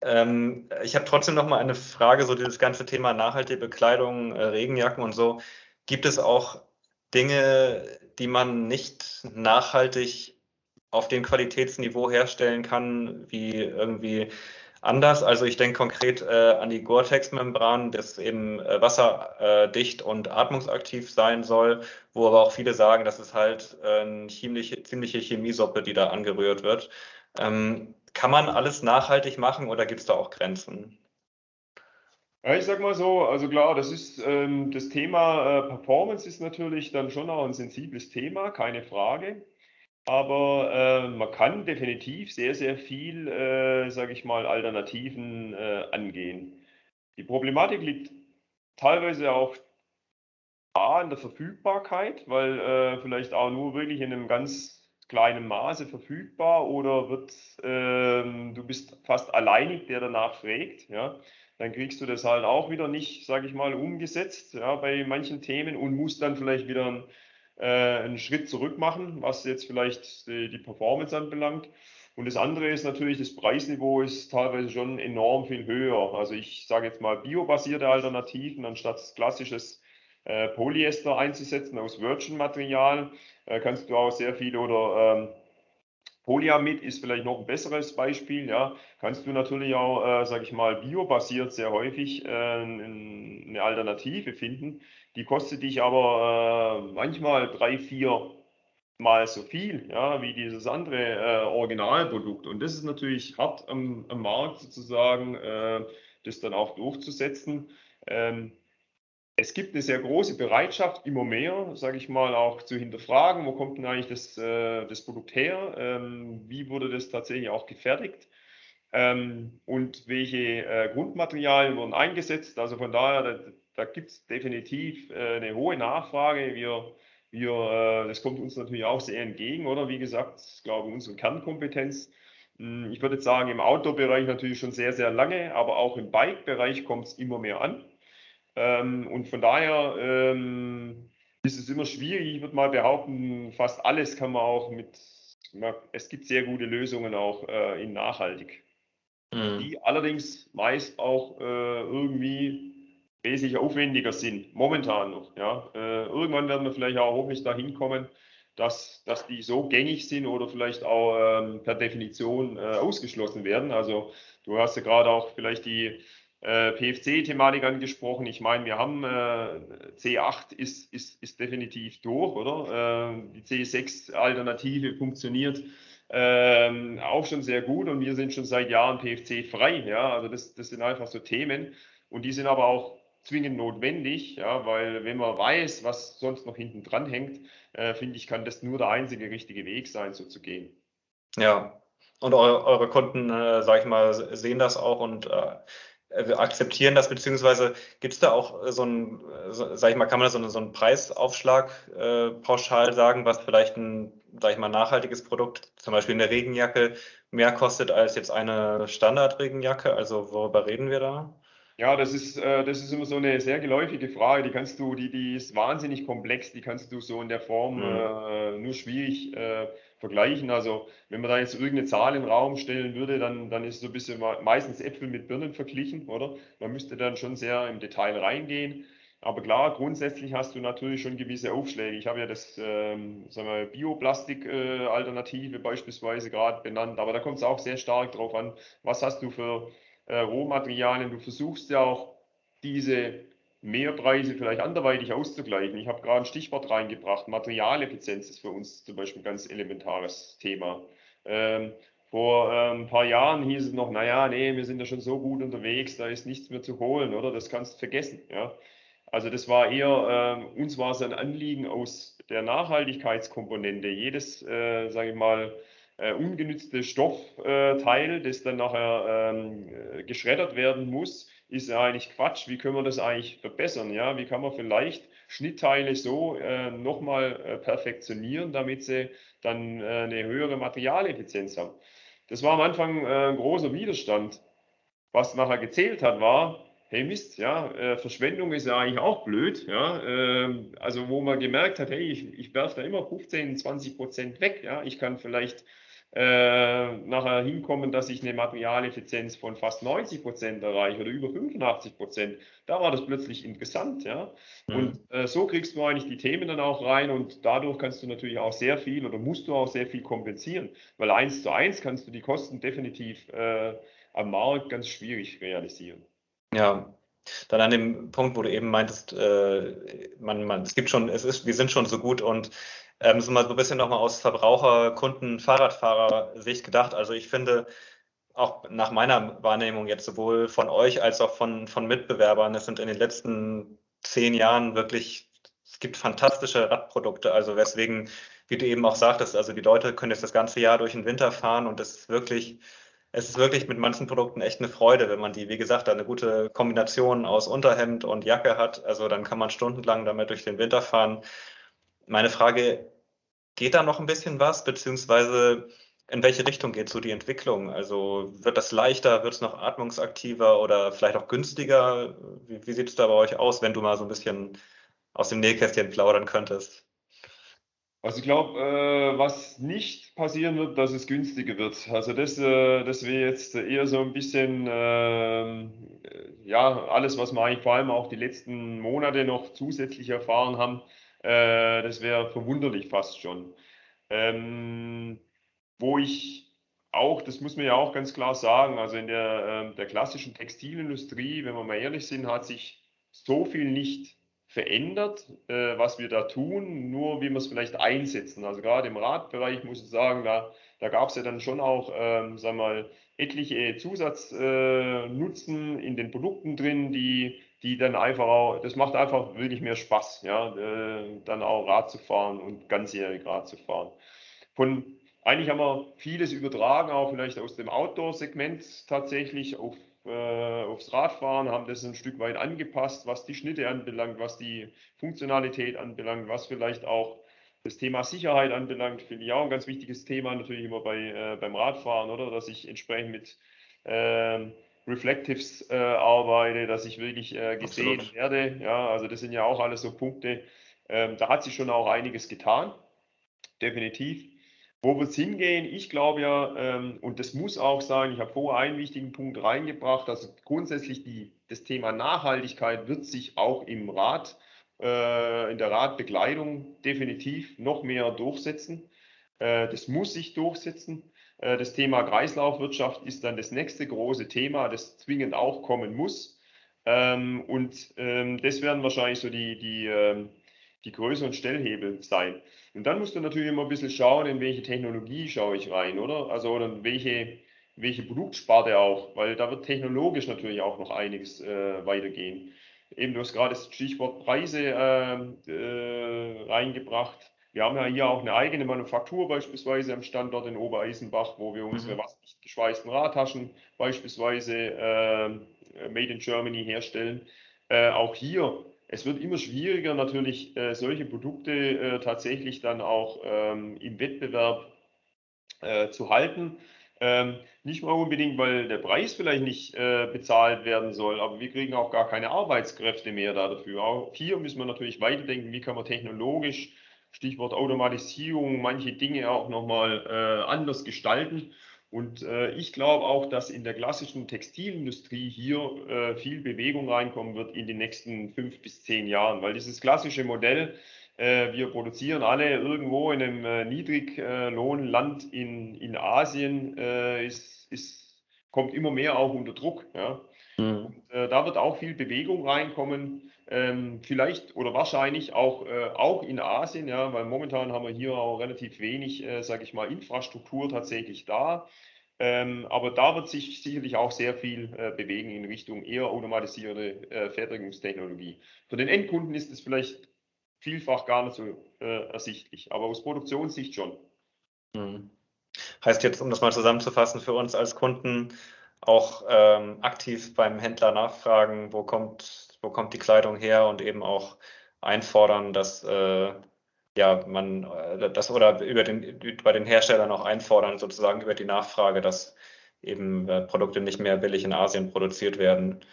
Ähm, ich habe trotzdem noch mal eine Frage, so dieses ganze Thema nachhaltige Bekleidung, äh, Regenjacken und so. Gibt es auch Dinge, die man nicht nachhaltig auf dem Qualitätsniveau herstellen kann, wie irgendwie anders. Also ich denke konkret äh, an die Gore-Tex-Membran, das eben äh, wasserdicht und atmungsaktiv sein soll, wo aber auch viele sagen, das ist halt äh, eine ziemliche, ziemliche Chemiesuppe, die da angerührt wird. Ähm, kann man alles nachhaltig machen oder gibt es da auch Grenzen? Ja, ich sag mal so, also klar, das ist ähm, das Thema äh, Performance ist natürlich dann schon auch ein sensibles Thema, keine Frage. Aber äh, man kann definitiv sehr, sehr viel, äh, sage ich mal, Alternativen äh, angehen. Die Problematik liegt teilweise auch A, in der Verfügbarkeit, weil äh, vielleicht auch nur wirklich in einem ganz kleinem Maße verfügbar oder wird, ähm, du bist fast alleinig, der danach fragt, ja, dann kriegst du das halt auch wieder nicht, sage ich mal, umgesetzt ja, bei manchen Themen und musst dann vielleicht wieder äh, einen Schritt zurück machen, was jetzt vielleicht die, die Performance anbelangt. Und das andere ist natürlich, das Preisniveau ist teilweise schon enorm viel höher. Also ich sage jetzt mal biobasierte Alternativen anstatt klassisches äh, Polyester einzusetzen aus Virgin-Material, äh, kannst du auch sehr viel oder ähm, Polyamid ist vielleicht noch ein besseres Beispiel. Ja, kannst du natürlich auch, äh, sage ich mal, biobasiert sehr häufig äh, eine Alternative finden. Die kostet dich aber äh, manchmal drei, vier mal so viel, ja, wie dieses andere äh, Originalprodukt. Und das ist natürlich hart am, am Markt sozusagen, äh, das dann auch durchzusetzen. Ähm, es gibt eine sehr große Bereitschaft, immer mehr, sage ich mal, auch zu hinterfragen, wo kommt denn eigentlich das, äh, das Produkt her, ähm, wie wurde das tatsächlich auch gefertigt ähm, und welche äh, Grundmaterialien wurden eingesetzt. Also von daher, da, da gibt es definitiv äh, eine hohe Nachfrage. Wir wir, äh, das kommt uns natürlich auch sehr entgegen, oder? Wie gesagt, ich glaube, unsere Kernkompetenz. Hm, ich würde jetzt sagen, im Outdoor-Bereich natürlich schon sehr, sehr lange, aber auch im Bike-Bereich kommt es immer mehr an. Ähm, und von daher ähm, ist es immer schwierig. Ich würde mal behaupten, fast alles kann man auch mit, es gibt sehr gute Lösungen auch äh, in nachhaltig. Mhm. Die allerdings meist auch äh, irgendwie wesentlich aufwendiger sind, momentan noch. Ja. Äh, irgendwann werden wir vielleicht auch hoffentlich dahin kommen, dass, dass die so gängig sind oder vielleicht auch ähm, per Definition äh, ausgeschlossen werden. Also du hast ja gerade auch vielleicht die äh, PFC-Thematik angesprochen. Ich meine, wir haben äh, C8 ist, ist, ist definitiv durch, oder? Äh, die C6-Alternative funktioniert ähm, auch schon sehr gut und wir sind schon seit Jahren PFC-frei. Ja? Also das, das sind einfach so Themen und die sind aber auch zwingend notwendig, ja, weil wenn man weiß, was sonst noch hinten dran hängt, äh, finde ich, kann das nur der einzige richtige Weg sein, so zu gehen. Ja, und eure, eure Kunden, äh, sage ich mal, sehen das auch und äh, akzeptieren das, beziehungsweise gibt es da auch so ein, so, sag ich mal, kann man da so, eine, so einen Preisaufschlag äh, pauschal sagen, was vielleicht ein, sag ich mal, nachhaltiges Produkt, zum Beispiel eine Regenjacke, mehr kostet als jetzt eine Standard-Regenjacke? Also worüber reden wir da? Ja, das ist, äh, das ist immer so eine sehr geläufige Frage. Die kannst du, die, die ist wahnsinnig komplex, die kannst du so in der Form mhm. äh, nur schwierig äh, vergleichen. Also wenn man da jetzt irgendeine Zahl in den Raum stellen würde, dann, dann ist so ein bisschen meistens Äpfel mit Birnen verglichen, oder? Man müsste dann schon sehr im Detail reingehen. Aber klar, grundsätzlich hast du natürlich schon gewisse Aufschläge. Ich habe ja das ähm, Bioplastik-Alternative äh, beispielsweise gerade benannt, aber da kommt es auch sehr stark darauf an, was hast du für äh, Rohmaterialien. Du versuchst ja auch diese Mehrpreise vielleicht anderweitig auszugleichen. Ich habe gerade ein Stichwort reingebracht. Materialeffizienz ist für uns zum Beispiel ein ganz elementares Thema. Ähm, vor ein paar Jahren hieß es noch, naja, nee, wir sind ja schon so gut unterwegs, da ist nichts mehr zu holen, oder? Das kannst du vergessen. Ja? Also das war eher, äh, uns war es ein Anliegen aus der Nachhaltigkeitskomponente. Jedes, äh, sage ich mal, äh, ungenützte Stoffteil, äh, das dann nachher ähm, äh, geschreddert werden muss, ist ja eigentlich Quatsch. Wie können wir das eigentlich verbessern? Ja, wie kann man vielleicht Schnittteile so äh, nochmal äh, perfektionieren, damit sie dann äh, eine höhere Materialeffizienz haben? Das war am Anfang äh, ein großer Widerstand. Was nachher gezählt hat, war, hey Mist, ja, äh, Verschwendung ist ja eigentlich auch blöd, ja, äh, also wo man gemerkt hat, hey, ich, ich werfe da immer 15, 20 Prozent weg, ja, ich kann vielleicht äh, nachher hinkommen, dass ich eine Materialeffizienz von fast 90 Prozent erreiche oder über 85 Prozent. Da war das plötzlich interessant, ja. Mhm. Und äh, so kriegst du eigentlich die Themen dann auch rein und dadurch kannst du natürlich auch sehr viel oder musst du auch sehr viel kompensieren, weil eins zu eins kannst du die Kosten definitiv äh, am Markt ganz schwierig realisieren. Ja, dann an dem Punkt, wo du eben meintest, äh, man, man, es gibt schon, es ist, wir sind schon so gut und ähm, so mal so ein bisschen nochmal aus Verbraucher, Kunden, Fahrradfahrer-Sicht gedacht. Also ich finde, auch nach meiner Wahrnehmung jetzt sowohl von euch als auch von, von Mitbewerbern, es sind in den letzten zehn Jahren wirklich, es gibt fantastische Radprodukte, also weswegen, wie du eben auch sagtest, also die Leute können jetzt das ganze Jahr durch den Winter fahren und es ist wirklich, es ist wirklich mit manchen Produkten echt eine Freude, wenn man die, wie gesagt, eine gute Kombination aus Unterhemd und Jacke hat. Also dann kann man stundenlang damit durch den Winter fahren. Meine Frage geht da noch ein bisschen was, beziehungsweise in welche Richtung geht so die Entwicklung? Also wird das leichter, wird es noch atmungsaktiver oder vielleicht auch günstiger? Wie, wie sieht es da bei euch aus, wenn du mal so ein bisschen aus dem Nähkästchen plaudern könntest? Also ich glaube, äh, was nicht passieren wird, dass es günstiger wird. Also das, äh, das wäre jetzt eher so ein bisschen, äh, ja, alles, was wir eigentlich vor allem auch die letzten Monate noch zusätzlich erfahren haben, äh, das wäre verwunderlich fast schon. Ähm, wo ich auch, das muss man ja auch ganz klar sagen, also in der, äh, der klassischen Textilindustrie, wenn wir mal ehrlich sind, hat sich so viel nicht verändert, äh, was wir da tun, nur wie wir es vielleicht einsetzen. Also gerade im Radbereich muss ich sagen, da, da gab es ja dann schon auch, ähm, sagen wir mal, etliche Zusatznutzen äh, in den Produkten drin, die, die dann einfach auch, das macht einfach wirklich mehr Spaß, ja, äh, dann auch Rad zu fahren und ganzjährig Rad zu fahren. Von eigentlich haben wir vieles übertragen, auch vielleicht aus dem Outdoor-Segment tatsächlich auf, äh, aufs Radfahren, haben das ein Stück weit angepasst, was die Schnitte anbelangt, was die Funktionalität anbelangt, was vielleicht auch das Thema Sicherheit anbelangt, finde ich auch ein ganz wichtiges Thema natürlich immer bei, äh, beim Radfahren, oder? Dass ich entsprechend mit äh, Reflectives äh, arbeite, dass ich wirklich äh, gesehen Absolut. werde. Ja, also das sind ja auch alles so Punkte. Ähm, da hat sich schon auch einiges getan, definitiv. Wo wird es hingehen? Ich glaube ja, ähm, und das muss auch sein, ich habe vorher einen wichtigen Punkt reingebracht, also grundsätzlich die, das Thema Nachhaltigkeit wird sich auch im Rad, äh, in der Radbekleidung definitiv noch mehr durchsetzen. Äh, das muss sich durchsetzen. Äh, das Thema Kreislaufwirtschaft ist dann das nächste große Thema, das zwingend auch kommen muss. Ähm, und ähm, das werden wahrscheinlich so die, die, ähm, die größeren Stellhebel sein. Und dann musst du natürlich immer ein bisschen schauen, in welche Technologie schaue ich rein, oder? Also oder welche, welche Produktsparte auch, weil da wird technologisch natürlich auch noch einiges äh, weitergehen. Eben, du hast gerade das Stichwort Preise reingebracht. Wir haben ja hier auch eine eigene Manufaktur beispielsweise am Standort in Obereisenbach, wo wir unsere mhm. wasserdicht Radtaschen beispielsweise äh, made in Germany herstellen. Äh, auch hier es wird immer schwieriger, natürlich äh, solche Produkte äh, tatsächlich dann auch ähm, im Wettbewerb äh, zu halten. Ähm, nicht mal unbedingt, weil der Preis vielleicht nicht äh, bezahlt werden soll, aber wir kriegen auch gar keine Arbeitskräfte mehr da dafür. Auch hier müssen wir natürlich weiterdenken, wie kann man technologisch, Stichwort Automatisierung, manche Dinge auch nochmal äh, anders gestalten. Und äh, ich glaube auch, dass in der klassischen Textilindustrie hier äh, viel Bewegung reinkommen wird in den nächsten fünf bis zehn Jahren, weil dieses klassische Modell, äh, wir produzieren alle irgendwo in einem äh, Niedriglohnland in, in Asien, äh, ist, ist, kommt immer mehr auch unter Druck. Ja? Mhm. Und, äh, da wird auch viel Bewegung reinkommen. Ähm, vielleicht oder wahrscheinlich auch, äh, auch in Asien, ja, weil momentan haben wir hier auch relativ wenig, äh, sage ich mal, Infrastruktur tatsächlich da. Ähm, aber da wird sich sicherlich auch sehr viel äh, bewegen in Richtung eher automatisierte äh, Fertigungstechnologie. Für den Endkunden ist es vielleicht vielfach gar nicht so äh, ersichtlich, aber aus Produktionssicht schon. Mhm. Heißt jetzt, um das mal zusammenzufassen, für uns als Kunden auch ähm, aktiv beim Händler nachfragen, wo kommt wo kommt die Kleidung her und eben auch einfordern, dass äh, ja man äh, das oder über den bei den Herstellern auch einfordern, sozusagen über die Nachfrage, dass eben äh, Produkte nicht mehr billig in Asien produziert werden.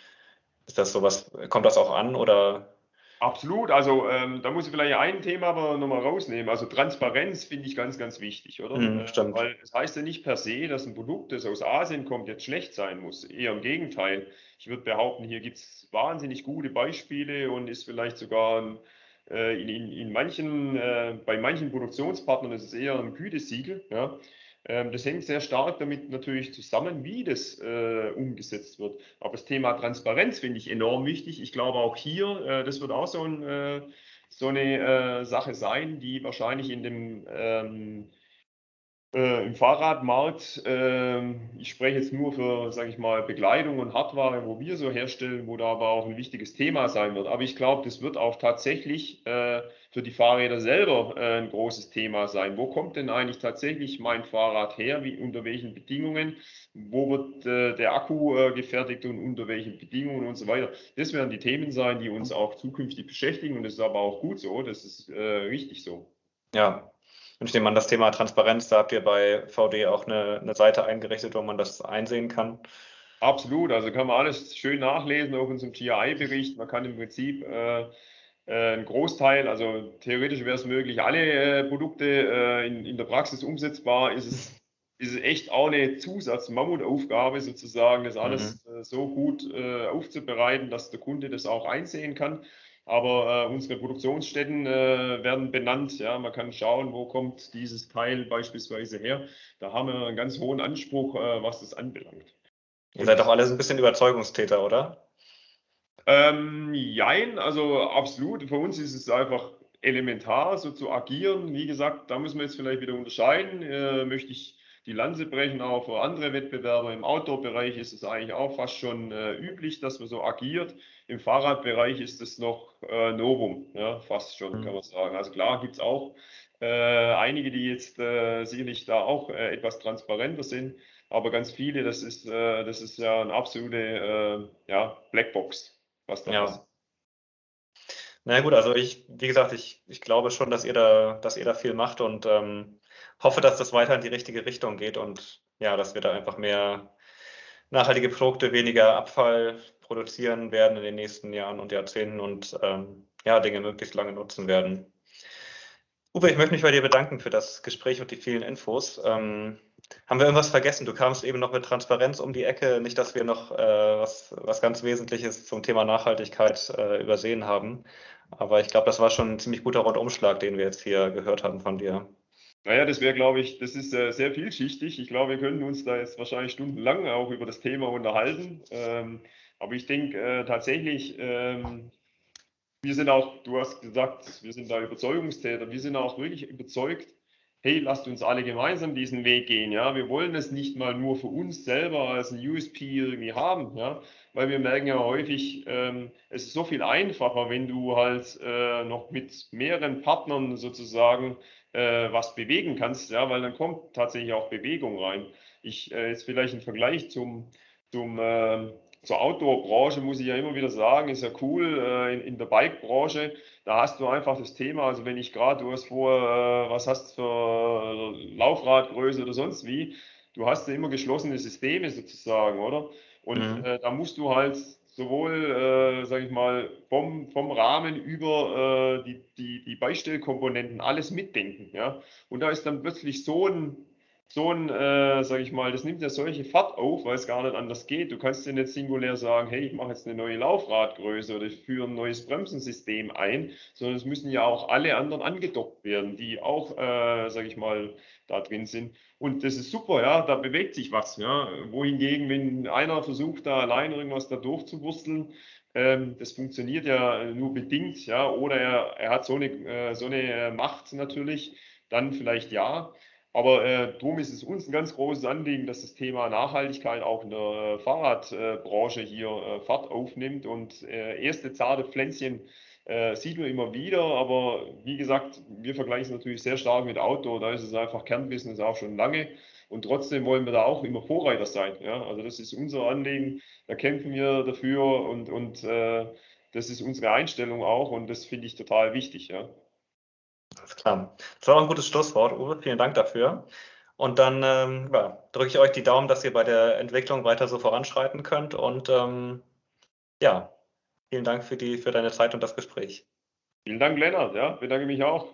Ist das sowas, kommt das auch an oder Absolut, also ähm, da muss ich vielleicht ein Thema aber nochmal rausnehmen. Also Transparenz finde ich ganz, ganz wichtig, oder? Mm, stimmt. Weil es das heißt ja nicht per se, dass ein Produkt, das aus Asien kommt, jetzt schlecht sein muss. Eher im Gegenteil. Ich würde behaupten, hier gibt es wahnsinnig gute Beispiele und ist vielleicht sogar ein, äh, in, in, in, manchen, äh, bei manchen Produktionspartnern ist es eher ein Gütesiegel. Ja? Ähm, das hängt sehr stark damit natürlich zusammen, wie das äh, umgesetzt wird. Aber das Thema Transparenz finde ich enorm wichtig. Ich glaube auch hier, äh, das wird auch so, ein, äh, so eine äh, Sache sein, die wahrscheinlich in dem ähm, äh, Im Fahrradmarkt, äh, ich spreche jetzt nur für, sage ich mal, Bekleidung und Hardware, wo wir so herstellen, wo da aber auch ein wichtiges Thema sein wird. Aber ich glaube, das wird auch tatsächlich äh, für die Fahrräder selber äh, ein großes Thema sein. Wo kommt denn eigentlich tatsächlich mein Fahrrad her? Wie, unter welchen Bedingungen? Wo wird äh, der Akku äh, gefertigt und unter welchen Bedingungen und so weiter? Das werden die Themen sein, die uns auch zukünftig beschäftigen und das ist aber auch gut so. Das ist richtig so. Ja, und ich nehme an, das Thema Transparenz, da habt ihr bei VD auch eine, eine Seite eingerichtet, wo man das einsehen kann. Absolut, also kann man alles schön nachlesen auf unserem GI-Bericht. Man kann im Prinzip äh, äh, einen Großteil, also theoretisch wäre es möglich, alle äh, Produkte äh, in, in der Praxis umsetzbar. Ist es, ist es echt auch eine Zusatz-Mammutaufgabe sozusagen, das alles mhm. Äh, so gut äh, aufzubereiten, dass der Kunde das auch einsehen kann. Aber äh, unsere Produktionsstätten äh, werden benannt. Ja, man kann schauen, wo kommt dieses Teil beispielsweise her. Da haben wir einen ganz hohen Anspruch, äh, was das anbelangt. Ihr seid doch alle so ein bisschen Überzeugungstäter, oder? Ähm, jein, also absolut. Für uns ist es einfach elementar, so zu agieren. Wie gesagt, da müssen wir jetzt vielleicht wieder unterscheiden. Äh, möchte ich die Lanze brechen, auch für andere Wettbewerber. Im Outdoor-Bereich ist es eigentlich auch fast schon äh, üblich, dass man so agiert. Im Fahrradbereich ist es noch äh, Novum, ja, fast schon, mhm. kann man sagen. Also klar gibt es auch äh, einige, die jetzt äh, sicherlich da auch äh, etwas transparenter sind, aber ganz viele, das ist, äh, das ist ja eine absolute ja, Blackbox, was da ja. ist. Na gut, also ich, wie gesagt, ich, ich glaube schon, dass ihr da, dass ihr da viel macht und ähm, hoffe, dass das weiter in die richtige Richtung geht und ja, dass wir da einfach mehr nachhaltige Produkte, weniger Abfall produzieren werden in den nächsten Jahren und Jahrzehnten und ähm, ja, Dinge möglichst lange nutzen werden. Uwe, ich möchte mich bei dir bedanken für das Gespräch und die vielen Infos. Ähm, haben wir irgendwas vergessen? Du kamst eben noch mit Transparenz um die Ecke. Nicht, dass wir noch äh, was, was ganz Wesentliches zum Thema Nachhaltigkeit äh, übersehen haben. Aber ich glaube, das war schon ein ziemlich guter Rundumschlag, den wir jetzt hier gehört haben von dir. Naja, das wäre, glaube ich, das ist äh, sehr vielschichtig. Ich glaube, wir können uns da jetzt wahrscheinlich stundenlang auch über das Thema unterhalten. Ähm, aber ich denke äh, tatsächlich, ähm, wir sind auch, du hast gesagt, wir sind da Überzeugungstäter, wir sind auch wirklich überzeugt, hey, lasst uns alle gemeinsam diesen Weg gehen. Ja, wir wollen es nicht mal nur für uns selber als ein USP irgendwie haben, ja, weil wir merken ja häufig, ähm, es ist so viel einfacher, wenn du halt äh, noch mit mehreren Partnern sozusagen äh, was bewegen kannst, ja, weil dann kommt tatsächlich auch Bewegung rein. Ich äh, jetzt vielleicht ein Vergleich zum, zum äh, zur Outdoor-Branche muss ich ja immer wieder sagen, ist ja cool. Äh, in, in der Bike-Branche, da hast du einfach das Thema, also wenn ich gerade, du hast vor, äh, was hast du für Laufradgröße oder sonst wie, du hast ja immer geschlossene Systeme sozusagen, oder? Und mhm. äh, da musst du halt sowohl, äh, sage ich mal, vom, vom Rahmen über äh, die, die, die Beistellkomponenten alles mitdenken. Ja? Und da ist dann plötzlich so ein, so ein, äh, sage ich mal, das nimmt ja solche Fahrt auf, weil es gar nicht anders geht. Du kannst ja nicht singulär sagen, hey, ich mache jetzt eine neue Laufradgröße oder ich führe ein neues Bremsensystem ein, sondern es müssen ja auch alle anderen angedockt werden, die auch, äh, sage ich mal, da drin sind. Und das ist super, ja, da bewegt sich was. Ja. Wohingegen, wenn einer versucht, da allein irgendwas da durchzuwursteln, ähm, das funktioniert ja nur bedingt, ja, oder er, er hat so eine, äh, so eine Macht natürlich, dann vielleicht ja. Aber äh, darum ist es uns ein ganz großes Anliegen, dass das Thema Nachhaltigkeit auch in der Fahrradbranche hier äh, Fahrt aufnimmt und äh, erste zarte Pflänzchen äh, sieht man immer wieder, aber wie gesagt, wir vergleichen es natürlich sehr stark mit Auto, da ist es einfach Kernbusiness auch schon lange und trotzdem wollen wir da auch immer Vorreiter sein. Ja? Also das ist unser Anliegen, da kämpfen wir dafür und, und äh, das ist unsere Einstellung auch und das finde ich total wichtig. Ja? Alles klar. Das war auch ein gutes Schlusswort, Uwe. Vielen Dank dafür. Und dann ähm, ja, drücke ich euch die Daumen, dass ihr bei der Entwicklung weiter so voranschreiten könnt und ähm, ja, Vielen Dank für, die, für deine Zeit und das Gespräch. Vielen Dank, Lennart. Ja, bedanke mich auch.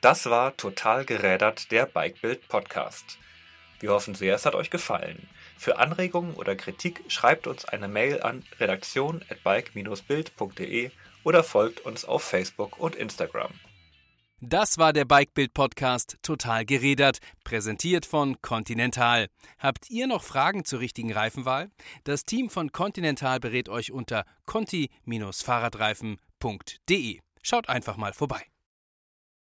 Das war Total gerädert, der Bikebild Podcast. Wir hoffen sehr, es hat euch gefallen. Für Anregungen oder Kritik schreibt uns eine Mail an redaktion@bike-bild.de oder folgt uns auf Facebook und Instagram. Das war der Bikebild-Podcast Total gerädert, präsentiert von Continental. Habt ihr noch Fragen zur richtigen Reifenwahl? Das Team von Continental berät euch unter conti-fahrradreifen.de. Schaut einfach mal vorbei.